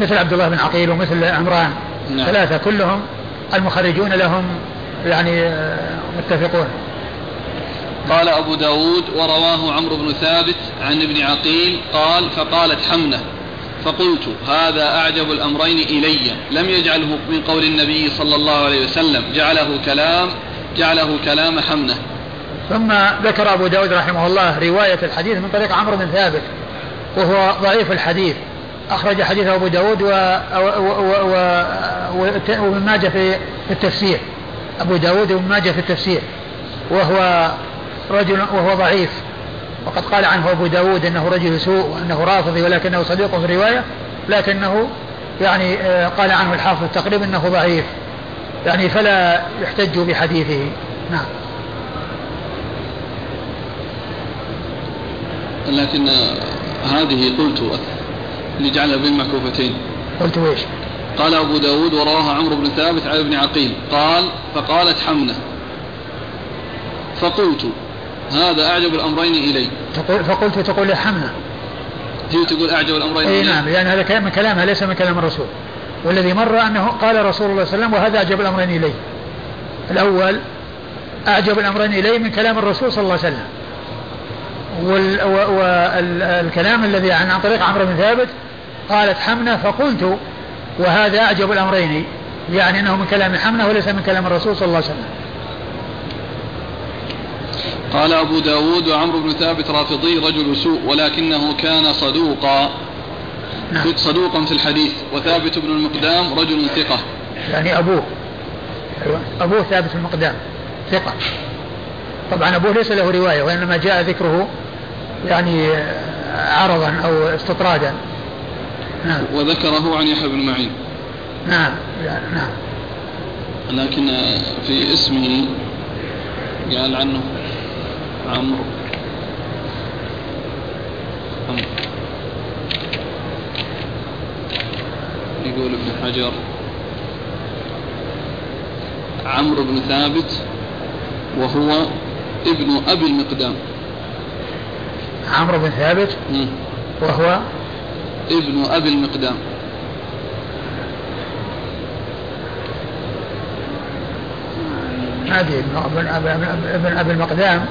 مثل عبد الله بن عقيل ومثل عمران. نعم. ثلاثة كلهم المخرجون لهم يعني متفقون. قال أبو داود ورواه عمرو بن ثابت عن ابن عقيل قال فقالت حمنة. فقلت هذا أعجب الأمرين إلي. لم يجعله من قول النبي صلى الله عليه وسلم. جعله كلام جعله كلام حمنة ثم ذكر أبو داود رحمه الله رواية الحديث من طريق عمرو بن ثابت وهو ضعيف الحديث. أخرج حديث أبو داود وابن ماجه في التفسير. أبو داود وابن ماجه في التفسير. وهو رجل وهو ضعيف. وقد قال عنه أبو داود أنه رجل سوء وأنه رافضي ولكنه صديق في الرواية لكنه يعني آه، قال عنه الحافظ تقريبا أنه ضعيف. يعني فلا يحتج بحديثه. نعم. لكن هذه قلت لجعلها بين معكوفتين قلت إيش؟ قال أبو داود ورواها عمرو بن ثابت عن ابن عقيل. قال فقالت حمنة. فقلت هذا أعجب الأمرين إلي. تقول فقلت تقول يا حمنة هي تقول أعجب الأمرين إلي. نعم لأن هذا من كلامها ليس من كلام الرسول. والذي مر أنه قال رسول الله صلى الله عليه وسلم وهذا أعجب الأمرين إليه الأول أعجب الأمرين إليه من كلام الرسول صلى الله عليه وسلم. والكلام الذي عن طريق عمرو بن ثابت قالت حمنة فقلت وهذا أعجب الأمرين. يعني أنه من كلام حمنة وليس من كلام الرسول صلى الله عليه وسلم. قال أبو داود وعمرو بن ثابت رافضي رجل سوء ولكنه كان صدوقا. نعم. صدوقا في الحديث وثابت بن المقدام رجل ثقة. يعني أبوه. أيوة. أبوه ثابت المقدام ثقة. طبعا أبوه ليس له رواية وإنما جاء ذكره يعني عرضا أو استطرادا. نعم. وذكره عن يحيى بن معين. نعم. نعم. لكن في اسمه قال عنه عمرو. يقول ابن حجر عمرو بن ثابت وهو ابن أبي المقدام. عمرو بن ثابت وهو ابن أبي المقدام. ما ادري ابن ابن أبي المقدام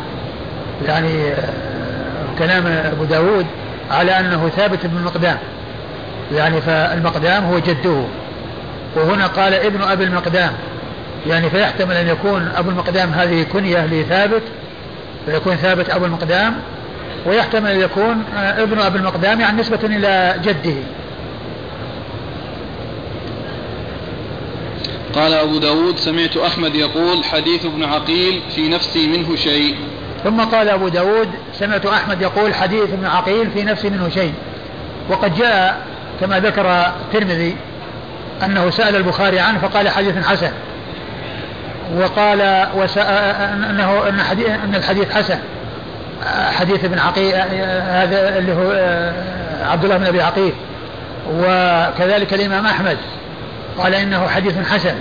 يعني آه، كلام أبو داود على أنه ثابت بن المقدام. يعني فالمقدام هو جده. وهنا قال ابن أبي المقدام. يعني فيحتمل أن يكون أبو المقدام هذه كنية لثابت فيكون ثابت أبو المقدام ويحتمل أن يكون آه، ابن أبي المقدام يعني نسبة إلى جده. قال أبو داود سمعت أحمد يقول حديث ابن عقيل في نفسي منه شيء. ثم قال أبو داود سمعت أحمد يقول حديث ابن عقيل في نفسي منه شيء. وقد جاء كما ذكر الترمذي أنه سأل البخاري عنه فقال حديث حسن. وقال أنه أن, حديث أن الحديث حسن. حديث ابن عقيل هذا اللي هو عبد الله بن أبي عقيل. وكذلك الإمام أحمد. قال إنه حديث حسن.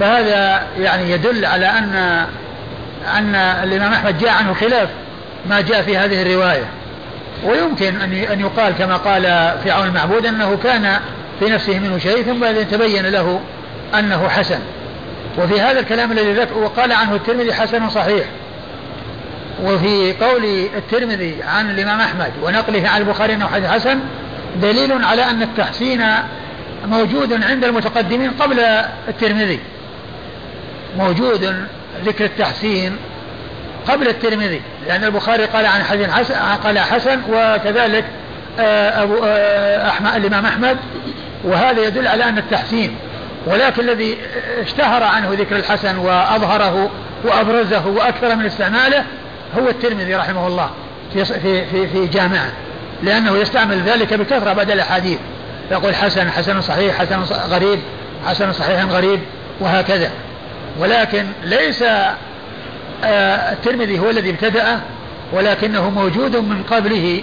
فهذا يعني يدل على أن أن الإمام أحمد جاء عنه خلاف ما جاء في هذه الرواية. ويمكن أن أن يقال كما قال في عون المعبود أنه كان في نفسه منه شيء ثم تبين له أنه حسن. وفي هذا الكلام الذي ذكر وقال عنه الترمذي حسن صحيح. وفي قول الترمذي عن الإمام أحمد ونقله عن البخاري أنه حديث حسن دليل على أن التحسين موجود عند المتقدمين قبل الترمذي. موجود ذكر التحسين قبل الترمذي لأن البخاري قال عن حسن حسن قال حسن وكذلك آه، أبو آه، أحمد الإمام أحمد وهذا يدل على أن التحسين ولكن الذي اشتهر عنه ذكر الحسن وأظهره وأبرزه وأكثر من استعماله هو الترمذي رحمه الله في في في, في جامعه لأنه يستعمل ذلك بكثرة بدل الأحاديث. يقول حسن حسن صحيح حسن غريب حسن صحيح غريب وهكذا. ولكن ليس آه، الترمذي هو الذي ابتدأه ولكنه موجود من قبله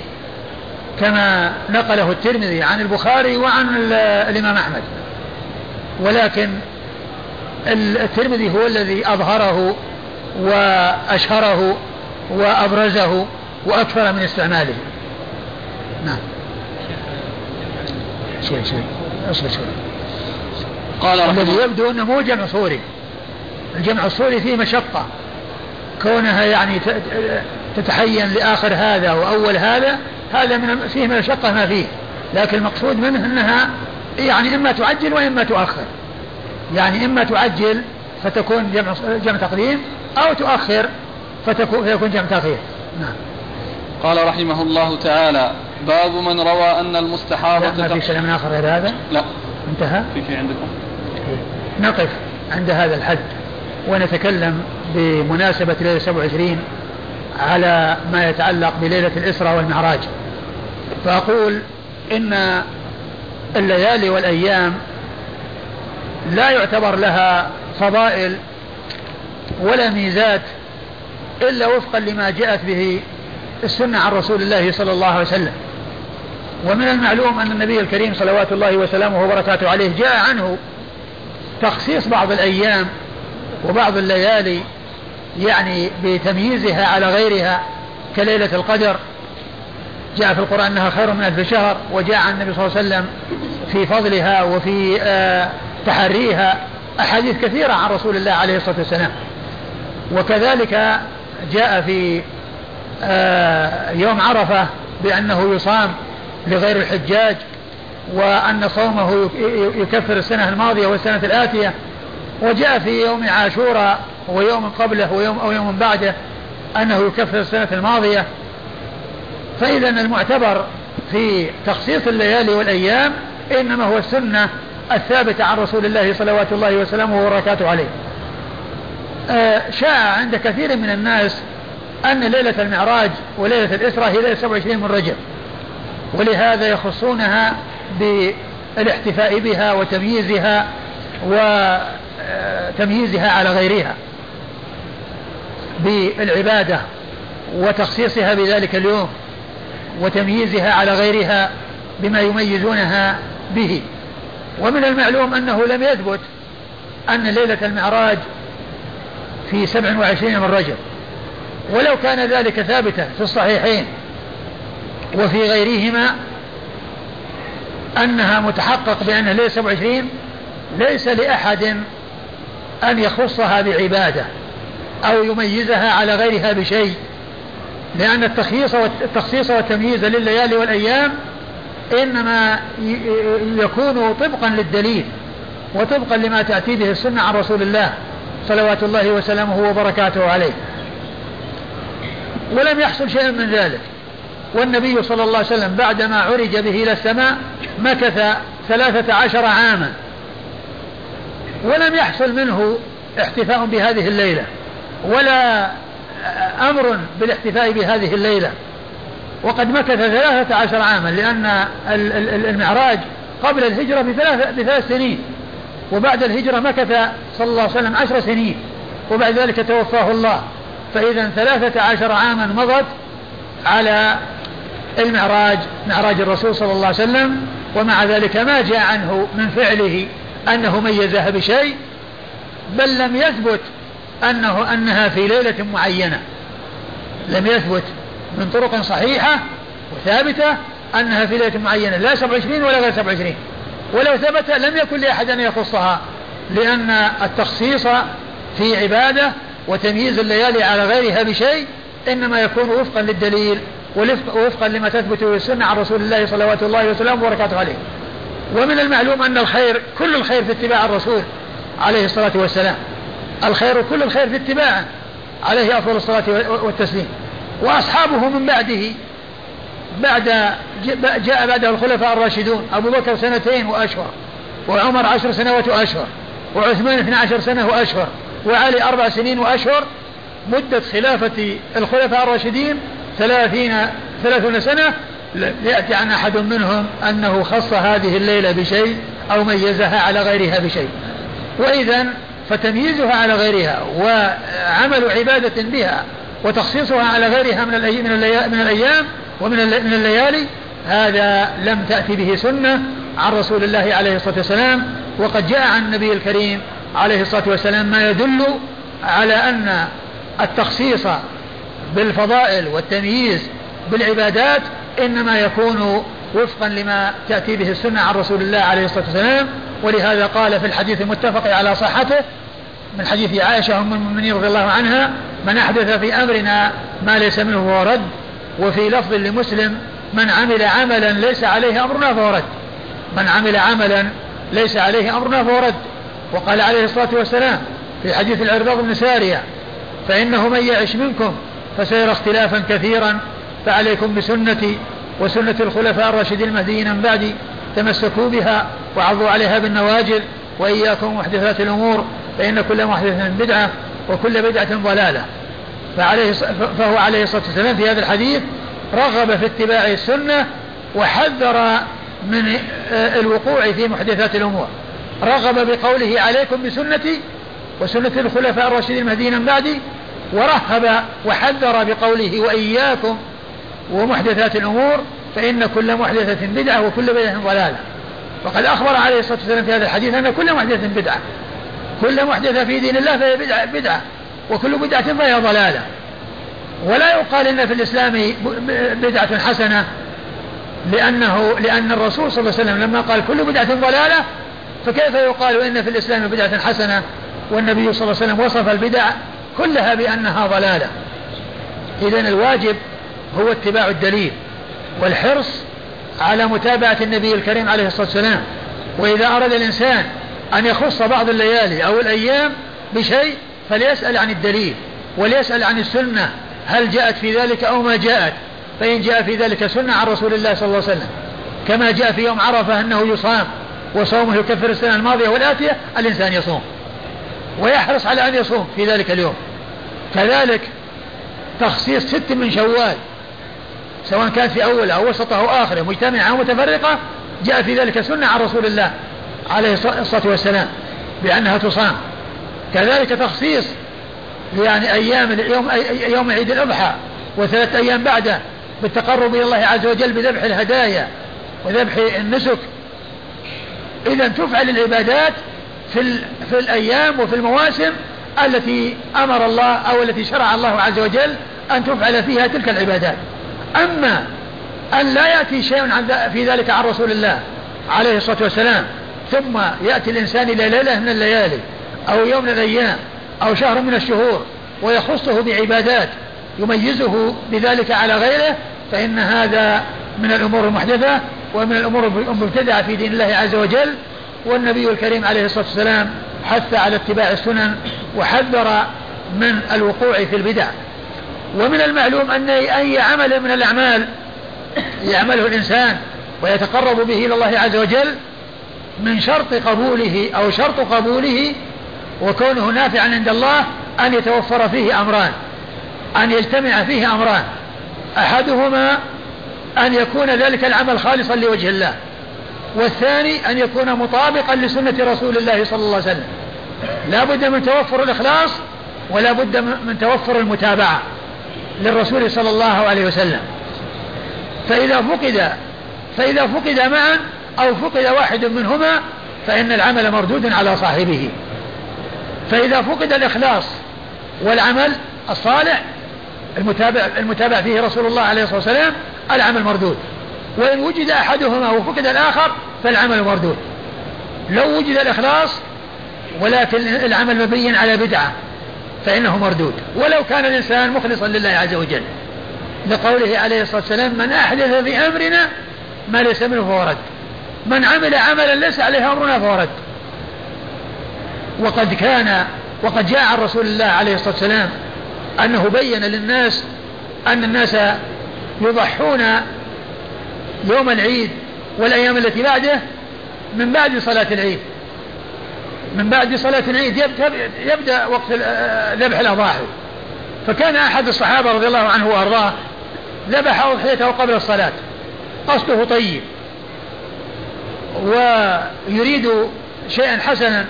كما نقله الترمذي عن البخاري وعن الإمام أحمد. ولكن الترمذي هو الذي أظهره وأشهره وأبرزه وأكثر من استعماله. نعم. شوي شوي. أصبر شوي. قال الذي يبدو أنه مو جمع صوري. الجمع الصوري فيه مشقة. كونها يعني تتحين لآخر هذا وأول هذا هذا من فيه المشقة ما فيه. لكن المقصود منه أنها يعني إما تعجل وإما تؤخر. يعني إما تعجل فتكون جمع جمع تقديم أو تؤخر فتكون فيكون جمع تأخير نعم. قال رحمه الله تعالى باب من روى أن المستحاضة لا ما في كلام آخر غير هذا؟ لا. انتهى؟ في في عندكم؟ نقف عند هذا الحد ونتكلم بمناسبة ليلة 27 على ما يتعلق بليلة الإسراء والمعراج. فأقول إن الليالي والأيام لا يعتبر لها فضائل ولا ميزات إلا وفقا لما جاءت به السنة عن رسول الله صلى الله عليه وسلم. ومن المعلوم أن النبي الكريم صلوات الله وسلامه وبركاته عليه جاء عنه تخصيص بعض الأيام وبعض الليالي يعني بتمييزها على غيرها كليلة القدر. جاء في القرآن أنها خير من ألف شهر وجاء عن النبي صلى الله عليه وسلم في فضلها وفي آه، تحريها أحاديث كثيرة عن رسول الله عليه الصلاة والسلام. وكذلك جاء في آه، يوم عرفة بأنه يصام لغير الحجاج وأن صومه يكفر السنة الماضية والسنة الآتية. وجاء في يوم عاشوراء ويوم قبله ويوم أو يوم بعده أنه يكفر السنة الماضية. فإذا المعتبر في تخصيص الليالي والأيام إنما هو السنة الثابتة عن رسول الله صلوات الله وسلامه وبركاته عليه. آه، شاع عند كثير من الناس أن ليلة المعراج وليلة الإسراء هي ليلة 27 من رجب. ولهذا يخصونها الاحتفاء بها وتمييزها وتمييزها على غيرها بالعبادة وتخصيصها بذلك اليوم وتمييزها على غيرها بما يميزونها به. ومن المعلوم أنه لم يثبت أن ليلة المعراج في سبع وعشرين من رجب. ولو كان ذلك ثابتا في الصحيحين وفي غيرهما أنها متحقق بأنها ليلة 27 ليس لأحد أن يخصها بعبادة أو يميزها على غيرها بشيء لأن التخصيص والتمييز لليالي والأيام إنما يكون طبقا للدليل وطبقا لما تأتي به السنة عن رسول الله صلوات الله وسلامه وبركاته عليه. ولم يحصل شيء من ذلك. والنبي صلى الله عليه وسلم بعدما عرج به إلى السماء مكث ثلاثة عشر عاما ولم يحصل منه احتفاء بهذه الليلة ولا أمر بالاحتفاء بهذه الليلة وقد مكث ثلاثة عشر عاما لأن المعراج قبل الهجرة بثلاث, بثلاث سنين وبعد الهجرة مكث صلى الله عليه وسلم عشر سنين وبعد ذلك توفاه الله فإذا ثلاثة عشر عاما مضت على المعراج معراج الرسول صلى الله عليه وسلم ومع ذلك ما جاء عنه من فعله أنه ميزها بشيء بل لم يثبت أنه أنها في ليلة معينة. لم يثبت من طرق صحيحة وثابتة أنها في ليلة معينة لا 27 ولا غير 27 ولو ثبت لم يكن لأحد أن يخصها لأن التخصيص في عبادة وتمييز الليالي على غيرها بشيء إنما يكون وفقا للدليل. ووفقا لما تثبت به السنة عن رسول الله صلوات الله وسلامه وبركاته عليه. ومن المعلوم أن الخير كل الخير في اتباع الرسول عليه الصلاة والسلام. الخير كل الخير في اتباعه عليه أفضل الصلاة والتسليم. وأصحابه من بعده بعد جاء بعده الخلفاء الراشدون. أبو بكر سنتين وأشهر وعمر عشر سنوات وأشهر وعثمان اثنى عشر سنة وأشهر وعلي أربع سنين وأشهر. مدة خلافة الخلفاء الراشدين ثلاثين ثلاثون سنة يأتي عن أحد منهم أنه خص هذه الليلة بشيء أو ميزها على غيرها بشيء. وإذا فتمييزها على غيرها وعمل عبادة بها وتخصيصها على غيرها من من الأيام ومن من الليالي هذا لم تأتي به سنة عن رسول الله عليه الصلاة والسلام. وقد جاء عن النبي الكريم عليه الصلاة والسلام ما يدل على أن التخصيص بالفضائل والتمييز بالعبادات إنما يكون وفقا لما تأتي به السنة عن رسول الله عليه الصلاة والسلام. ولهذا قال في الحديث المتفق على صحته من حديث عائشة أم المؤمنين رضي الله عنها من أحدث في أمرنا ما ليس منه فهو رد وفي لفظ لمسلم من عمل عملا ليس عليه أمرنا فهو رد. من عمل عملا ليس عليه أمرنا فهو رد. وقال عليه الصلاة والسلام في حديث العرباض بن سارية فإنه من يعش منكم فسيرى اختلافا كثيرا. فعليكم بسنتي وسنة الخلفاء الراشدين المهديين من بعدي تمسكوا بها وعضوا عليها بالنواجذ وإياكم محدثات الأمور فإن كل محدثة بدعة وكل بدعة ضلالة. فعليه فهو عليه الصلاة والسلام في هذا الحديث رغب في اتباع السنة وحذر من آه، الوقوع في محدثات الأمور. رغب بقوله عليكم بسنتي وسنة الخلفاء الراشدين المهديين من بعدي ورهب وحذر بقوله وإياكم ومحدثات الأمور فإن كل محدثة بدعة وكل بدعة ضلالة. وقد أخبر عليه الصلاة والسلام في هذا الحديث أن كل محدثة بدعة. كل محدثة في دين الله فهي بدعة, بدعة. وكل بدعة فهي ضلالة. ولا يقال إن في الإسلام بدعة حسنة لأنه لأن الرسول صلى الله عليه وسلم لما قال كل بدعة ضلالة فكيف يقال إن في الإسلام بدعة حسنة؟ والنبي صلى الله عليه وسلم وصف البدع كلها بأنها ضلالة. إذا الواجب هو اتباع الدليل والحرص على متابعة النبي الكريم عليه الصلاة والسلام. وإذا أراد الإنسان أن يخص بعض الليالي أو الأيام بشيء فليسأل عن الدليل وليسأل عن السنة. هل جاءت في ذلك أو ما جاءت؟ فإن جاء في ذلك سنة عن رسول الله صلى الله عليه وسلم. كما جاء في يوم عرفة أنه يصام وصومه يكفر السنة الماضية والآتية الإنسان يصوم. ويحرص على أن يصوم في ذلك اليوم. كذلك تخصيص ست من شوال سواء كانت في أول أو وسطه أو آخره مجتمعة أو متفرقة جاء في ذلك سنة عن رسول الله عليه الصلاة والسلام بأنها تصام. كذلك تخصيص يعني أيام يوم, يوم عيد الأضحى وثلاثة أيام بعده بالتقرب إلى الله عز وجل بذبح الهدايا وذبح النسك. إذا تفعل العبادات في, في الأيام وفي المواسم التي أمر الله أو التي شرع الله عز وجل أن تفعل فيها تلك العبادات. أما أن لا يأتي شيء في ذلك عن رسول الله عليه الصلاة والسلام ثم يأتي الإنسان إلى ليلة من الليالي أو يوم من الأيام أو شهر من الشهور ويخصه بعبادات يميزه بذلك على غيره فإن هذا من الأمور المحدثة ومن الأمور المبتدعة في دين الله عز وجل والنبي الكريم عليه الصلاة والسلام حث على اتباع السنن وحذر من الوقوع في البدع. ومن المعلوم أن أي عمل من الأعمال يعمله الإنسان ويتقرب به إلى الله عز وجل من شرط قبوله أو شرط قبوله وكونه نافعا عند الله أن يتوفر فيه أمران أن يجتمع فيه أمران. أحدهما أن يكون ذلك العمل خالصا لوجه الله. والثاني أن يكون مطابقا لسنة رسول الله صلى الله عليه وسلم. لا بد من توفر الإخلاص ولا بد من توفر المتابعة للرسول صلى الله عليه وسلم. فإذا فقد فإذا فقد معا أو فقد واحد منهما فإن العمل مردود على صاحبه. فإذا فقد الإخلاص والعمل الصالح المتابع المتابع فيه رسول الله عليه الصلاة والسلام العمل مردود. وإن وجد أحدهما وفقد الآخر فالعمل مردود. لو وجد الإخلاص ولكن العمل مبين على بدعة فإنه مردود. ولو كان الإنسان مخلصا لله عز وجل. لقوله عليه الصلاة والسلام من أحدث في أمرنا ما ليس منه فهو رد. من عمل عملا ليس عليه أمرنا فهو رد. وقد كان وقد جاء عن رسول الله عليه الصلاة والسلام أنه بين للناس أن الناس يضحون يوم العيد والأيام التي بعده من بعد صلاة العيد. من بعد صلاة العيد يبدأ وقت ذبح الأضاحي. فكان أحد الصحابة رضي الله عنه وأرضاه ذبح أضحيته قبل الصلاة. قصده طيب. ويريد شيئا حسنا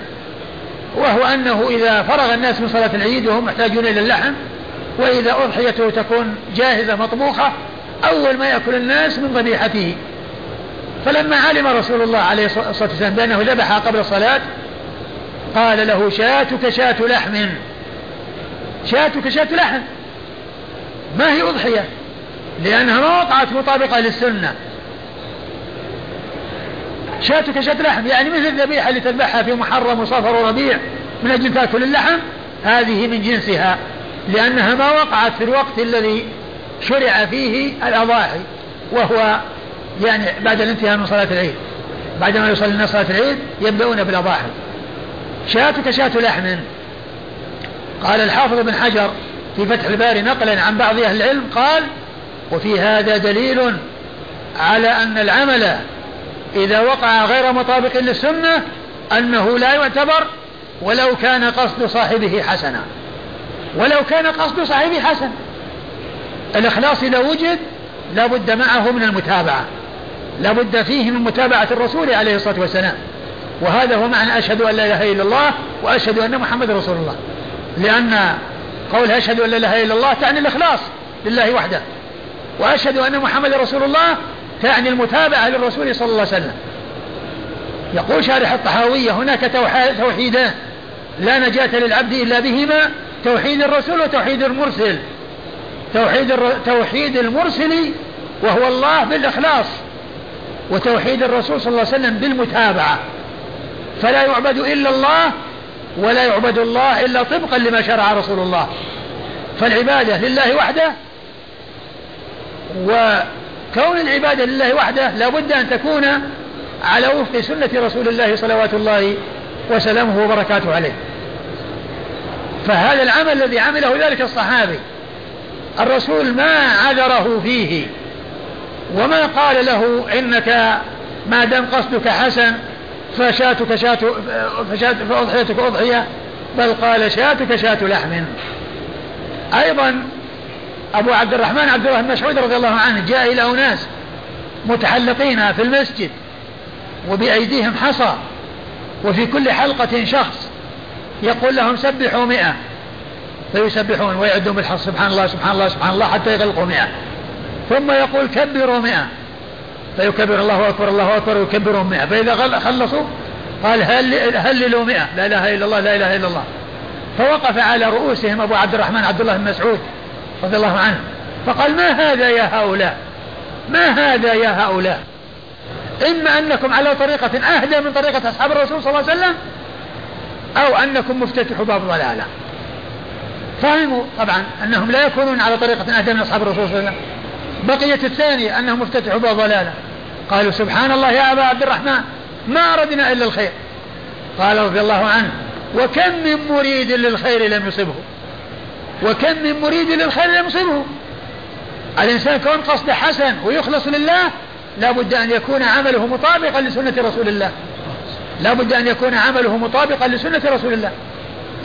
وهو أنه إذا فرغ الناس من صلاة العيد وهم محتاجون إلى اللحم وإذا أضحيته تكون جاهزة مطبوخة أول ما يأكل الناس من ذبيحته فلما علم رسول الله عليه الصلاة والسلام بأنه ذبح قبل الصلاة قال له شاتك شاة لحم. شاتك شاة لحم. ما هي أضحية؟ لأنها ما وقعت مطابقة للسنة. شاتك شاة لحم. يعني مثل الذبيحة اللي تذبحها في محرم وصفر وربيع من أجل تأكل اللحم؟ هذه من جنسها لأنها ما وقعت في الوقت الذي شرع فيه الأضاحي وهو يعني بعد الانتهاء من صلاة العيد. بعدما يصلي الناس صلاة العيد يبدأون بالأضاحي. شاة لحم. قال الحافظ بن حجر في فتح الباري نقلا عن بعض أهل العلم قال وفي هذا دليل على أن العمل إذا وقع غير مطابق للسنة أنه لا يعتبر ولو كان قصد صاحبه حسنا. ولو كان قصد صاحبه حسن الإخلاص إذا وجد لا بد معه من المتابعة. لا بد فيه من متابعة الرسول عليه الصلاة والسلام. وهذا هو معنى أشهد أن لا إله إلا الله وأشهد أن محمد رسول الله. لأن قول أشهد أن لا إله إلا الله تعني الإخلاص لله وحده. وأشهد أن محمد رسول الله تعني المتابعة للرسول صلى الله عليه وسلم. يقول شارح الطحاوية هناك توحيدان. لا نجاة للعبد إلا بهما توحيد الرسول وتوحيد المرسل. توحيد. توحيد المرسل وهو الله بالإخلاص وتوحيد الرسول صلى الله عليه وسلم بالمتابعة. فلا يعبد إلا الله ولا يعبد الله إلا طبقا لما شرع رسول الله. فالعبادة لله وحده وكون العبادة لله وحده لا بد أن تكون على وفق سنة رسول الله صلوات الله وسلامه وبركاته عليه. فهذا العمل الذي عمله ذلك الصحابي. الرسول ما عذره فيه وما قال له إنك ما دام قصدك حسن فشاتك شات فشات فأضحيتك أضحية بل قال شاتك شات لحم. أيضا أبو عبد الرحمن عبد الله بن مسعود رضي الله عنه جاء إلى أناس متحلقين في المسجد وبأيديهم حصى وفي كل حلقة شخص يقول لهم سبحوا مئة. فيسبحون ويعدون بالحص سبحان الله سبحان الله سبحان الله حتى يغلقوا مئة. ثم يقول كبروا مئة. فيكبر الله أكبر الله أكبر ويكبرون مئة. فإذا خلصوا قال هل هللوا مئة. لا إله إلا الله لا إله إلا الله. فوقف على رؤوسهم أبو عبد الرحمن عبد الله بن مسعود رضي الله عنه. فقال ما هذا يا هؤلاء؟ ما هذا يا هؤلاء؟ إما أنكم على طريقة أهدى من طريقة أصحاب الرسول صلى الله عليه وسلم أو أنكم مفتتحوا باب ضلالة. فهموا طبعا أنهم لا يكونون على طريقة أهدى من أصحاب الرسول صلى الله عليه وسلم. بقية الثانية أنهم مفتتحوا باب ضلالة. قالوا سبحان الله يا أبا عبد الرحمن ما أردنا إلا الخير. قال رضي الله عنه وكم من مريد للخير لم يصبه؟ وكم من مريد للخير لم يصبه؟ الإنسان كون قصد حسن ويخلص لله لا بد أن يكون عمله مطابقا لسنة رسول الله. لا بد أن يكون عمله مطابقا لسنة رسول الله.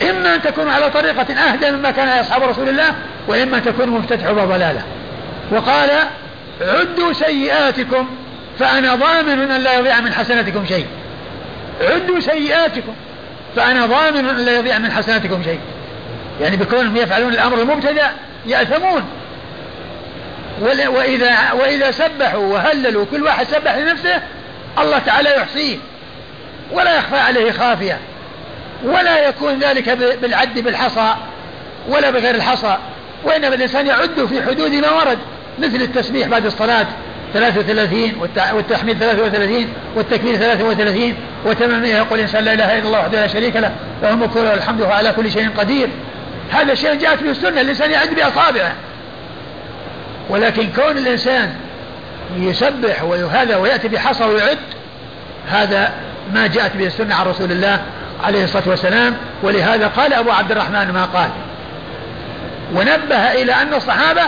إما أن تكون على طريقة أهدى مما كان أصحاب رسول الله وإما أن تكون مفتتح ضلالة وقال عدوا سيئاتكم فأنا ضامن أن لا يضيع من حسناتكم شيء. عدوا سيئاتكم فأنا ضامن أن لا يضيع من حسناتكم شيء. يعني بكونهم يفعلون الأمر المبتدأ يأثمون. وإذا, وإذا سبحوا وهللوا كل واحد سبح لنفسه الله تعالى يحصيه ولا يخفى عليه خافية. ولا يكون ذلك بالعد بالحصى ولا بغير الحصى وإنما الإنسان يعد في حدود ما ورد مثل التسبيح بعد الصلاة 33 والتحميد 33 والتكبير 33 وتمامه يقول الإنسان لا إله إلا الله وحده لا شريك له له الملك وله الحمد وهو على كل شيء قدير. هذا شيء جاءت به السنة الإنسان يعد بأصابعه. ولكن كون الإنسان يسبح وهذا ويأتي بحصى ويعد هذا ما جاءت به السنة عن رسول الله عليه الصلاة والسلام ولهذا قال أبو عبد الرحمن ما قال. ونبه إلى أن الصحابة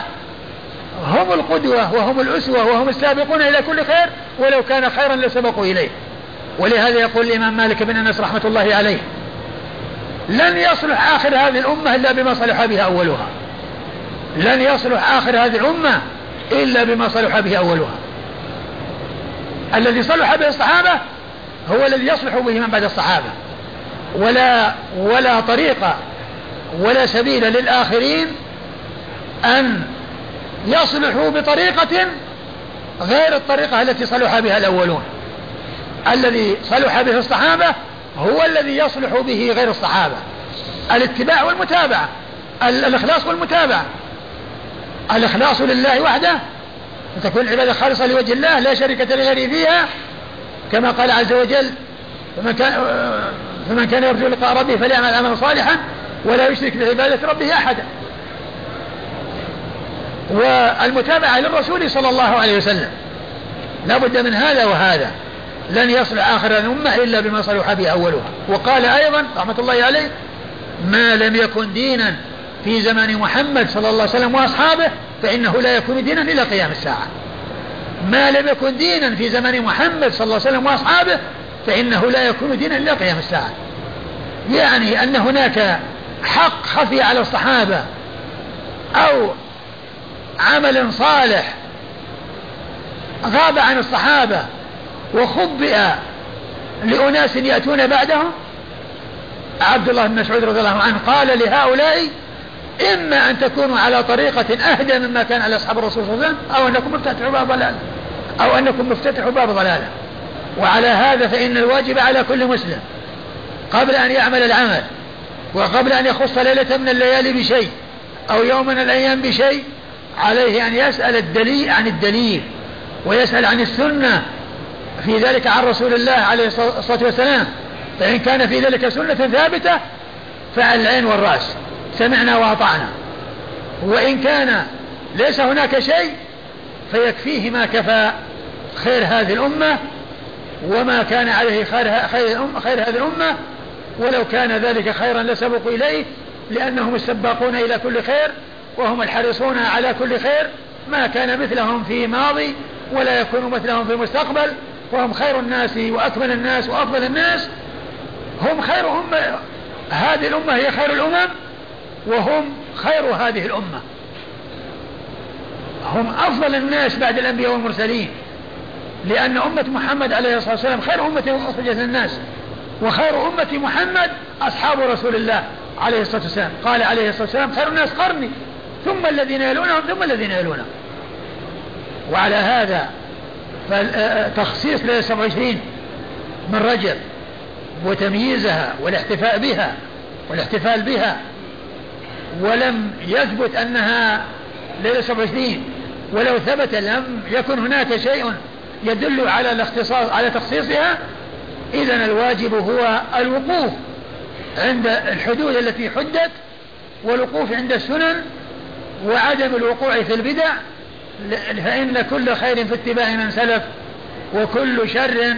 هم القدوة وهم الأسوة وهم السابقون إلى كل خير ولو كان خيرا لسبقوا إليه. ولهذا يقول الإمام مالك بن أنس رحمة الله عليه لن يصلح آخر هذه الأمة إلا بما صلح بها أولها. لن يصلح آخر هذه الأمة إلا بما صلح به أولها. الذي صلح به الصحابة هو الذي يصلح به من بعد الصحابة. ولا ولا طريقة ولا سبيل للآخرين أن يصلحوا بطريقة غير الطريقة التي صلح بها الأولون. الذي صلح به الصحابة هو الذي يصلح به غير الصحابة. الاتباع والمتابعة الإخلاص والمتابعة. الإخلاص لله وحده. وتكون العبادة خالصة لوجه الله لا شركة لغيره فيها. كما قال عز وجل فمن كان فمن كان يرجو لقاء ربه فليعمل عملا صالحا ولا يشرك بعبادة ربه أحدا. والمتابعة للرسول صلى الله عليه وسلم. لا بد من هذا وهذا. لن يصلح آخر الأمة إلا بما صلح به أولها. وقال أيضا رحمة الله عليه ما لم يكن دينا في زمن محمد صلى الله عليه وسلم وأصحابه فإنه لا يكون دينا إلى قيام الساعة. ما لم يكن دينا في زمن محمد صلى الله عليه وسلم وأصحابه فإنه لا يكون دينا إلى قيام الساعة. يعني أن هناك حق خفي على الصحابة أو عمل صالح غاب عن الصحابة وخبئ لأناس يأتون بعدهم؟ عبد الله بن مسعود رضي الله عنه قال لهؤلاء إما أن تكونوا على طريقة أهدى مما كان على أصحاب الرسول صلى الله عليه وسلم أو أنكم مفتتحوا باب ضلالة أو أنكم مفتتحوا باب ضلالة. وعلى هذا فإن الواجب على كل مسلم قبل أن يعمل العمل وقبل أن يخص ليلة من الليالي بشيء أو يوم من الأيام بشيء عليه أن يسأل الدليل عن الدليل ويسأل عن السنة في ذلك عن رسول الله عليه الصلاة والسلام. فإن كان في ذلك سنة ثابتة فعلى العين والرأس. سمعنا وأطعنا. وإن كان ليس هناك شيء فيكفيه ما كفى خير هذه الأمة وما كان عليه خير, خير, هذه الأمة ولو كان ذلك خيرا لسبقوا إليه لأنهم السباقون إلى كل خير وهم الحريصون على كل خير ما كان مثلهم في ماضي ولا يكون مثلهم في المستقبل وهم خير الناس وأكمل الناس وأفضل الناس. هم خير هم هذه الأمة هي خير الأمم وهم خير هذه الأمة. هم أفضل الناس بعد الأنبياء والمرسلين. لأن أمة محمد عليه الصلاة والسلام خير أمة أخرجت للناس وخير أمة محمد أصحاب رسول الله عليه الصلاة والسلام. قال عليه الصلاة والسلام خير الناس قرني ثم الذين يلونهم ثم الذين يلونهم. وعلى هذا فتخصيص ليلة 27 من رجب وتمييزها والاحتفاء بها والاحتفال بها ولم يثبت أنها ليلة 27 ولو ثبت لم يكن هناك شيء يدل على الاختصاص على تخصيصها. إذا الواجب هو الوقوف عند الحدود التي حدت والوقوف عند السنن وعدم الوقوع في البدع. فإن كل خير في اتباع من سلف وكل شر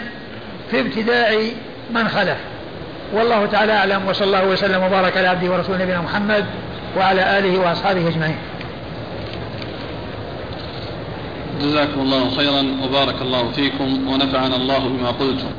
في ابتداع من خلف. والله تعالى أعلم. وصلى الله وسلم وبارك على عبده ورسوله نبينا محمد وعلى آله وأصحابه أجمعين. جزاكم الله خيرا وبارك الله فيكم ونفعنا الله بما قلتم.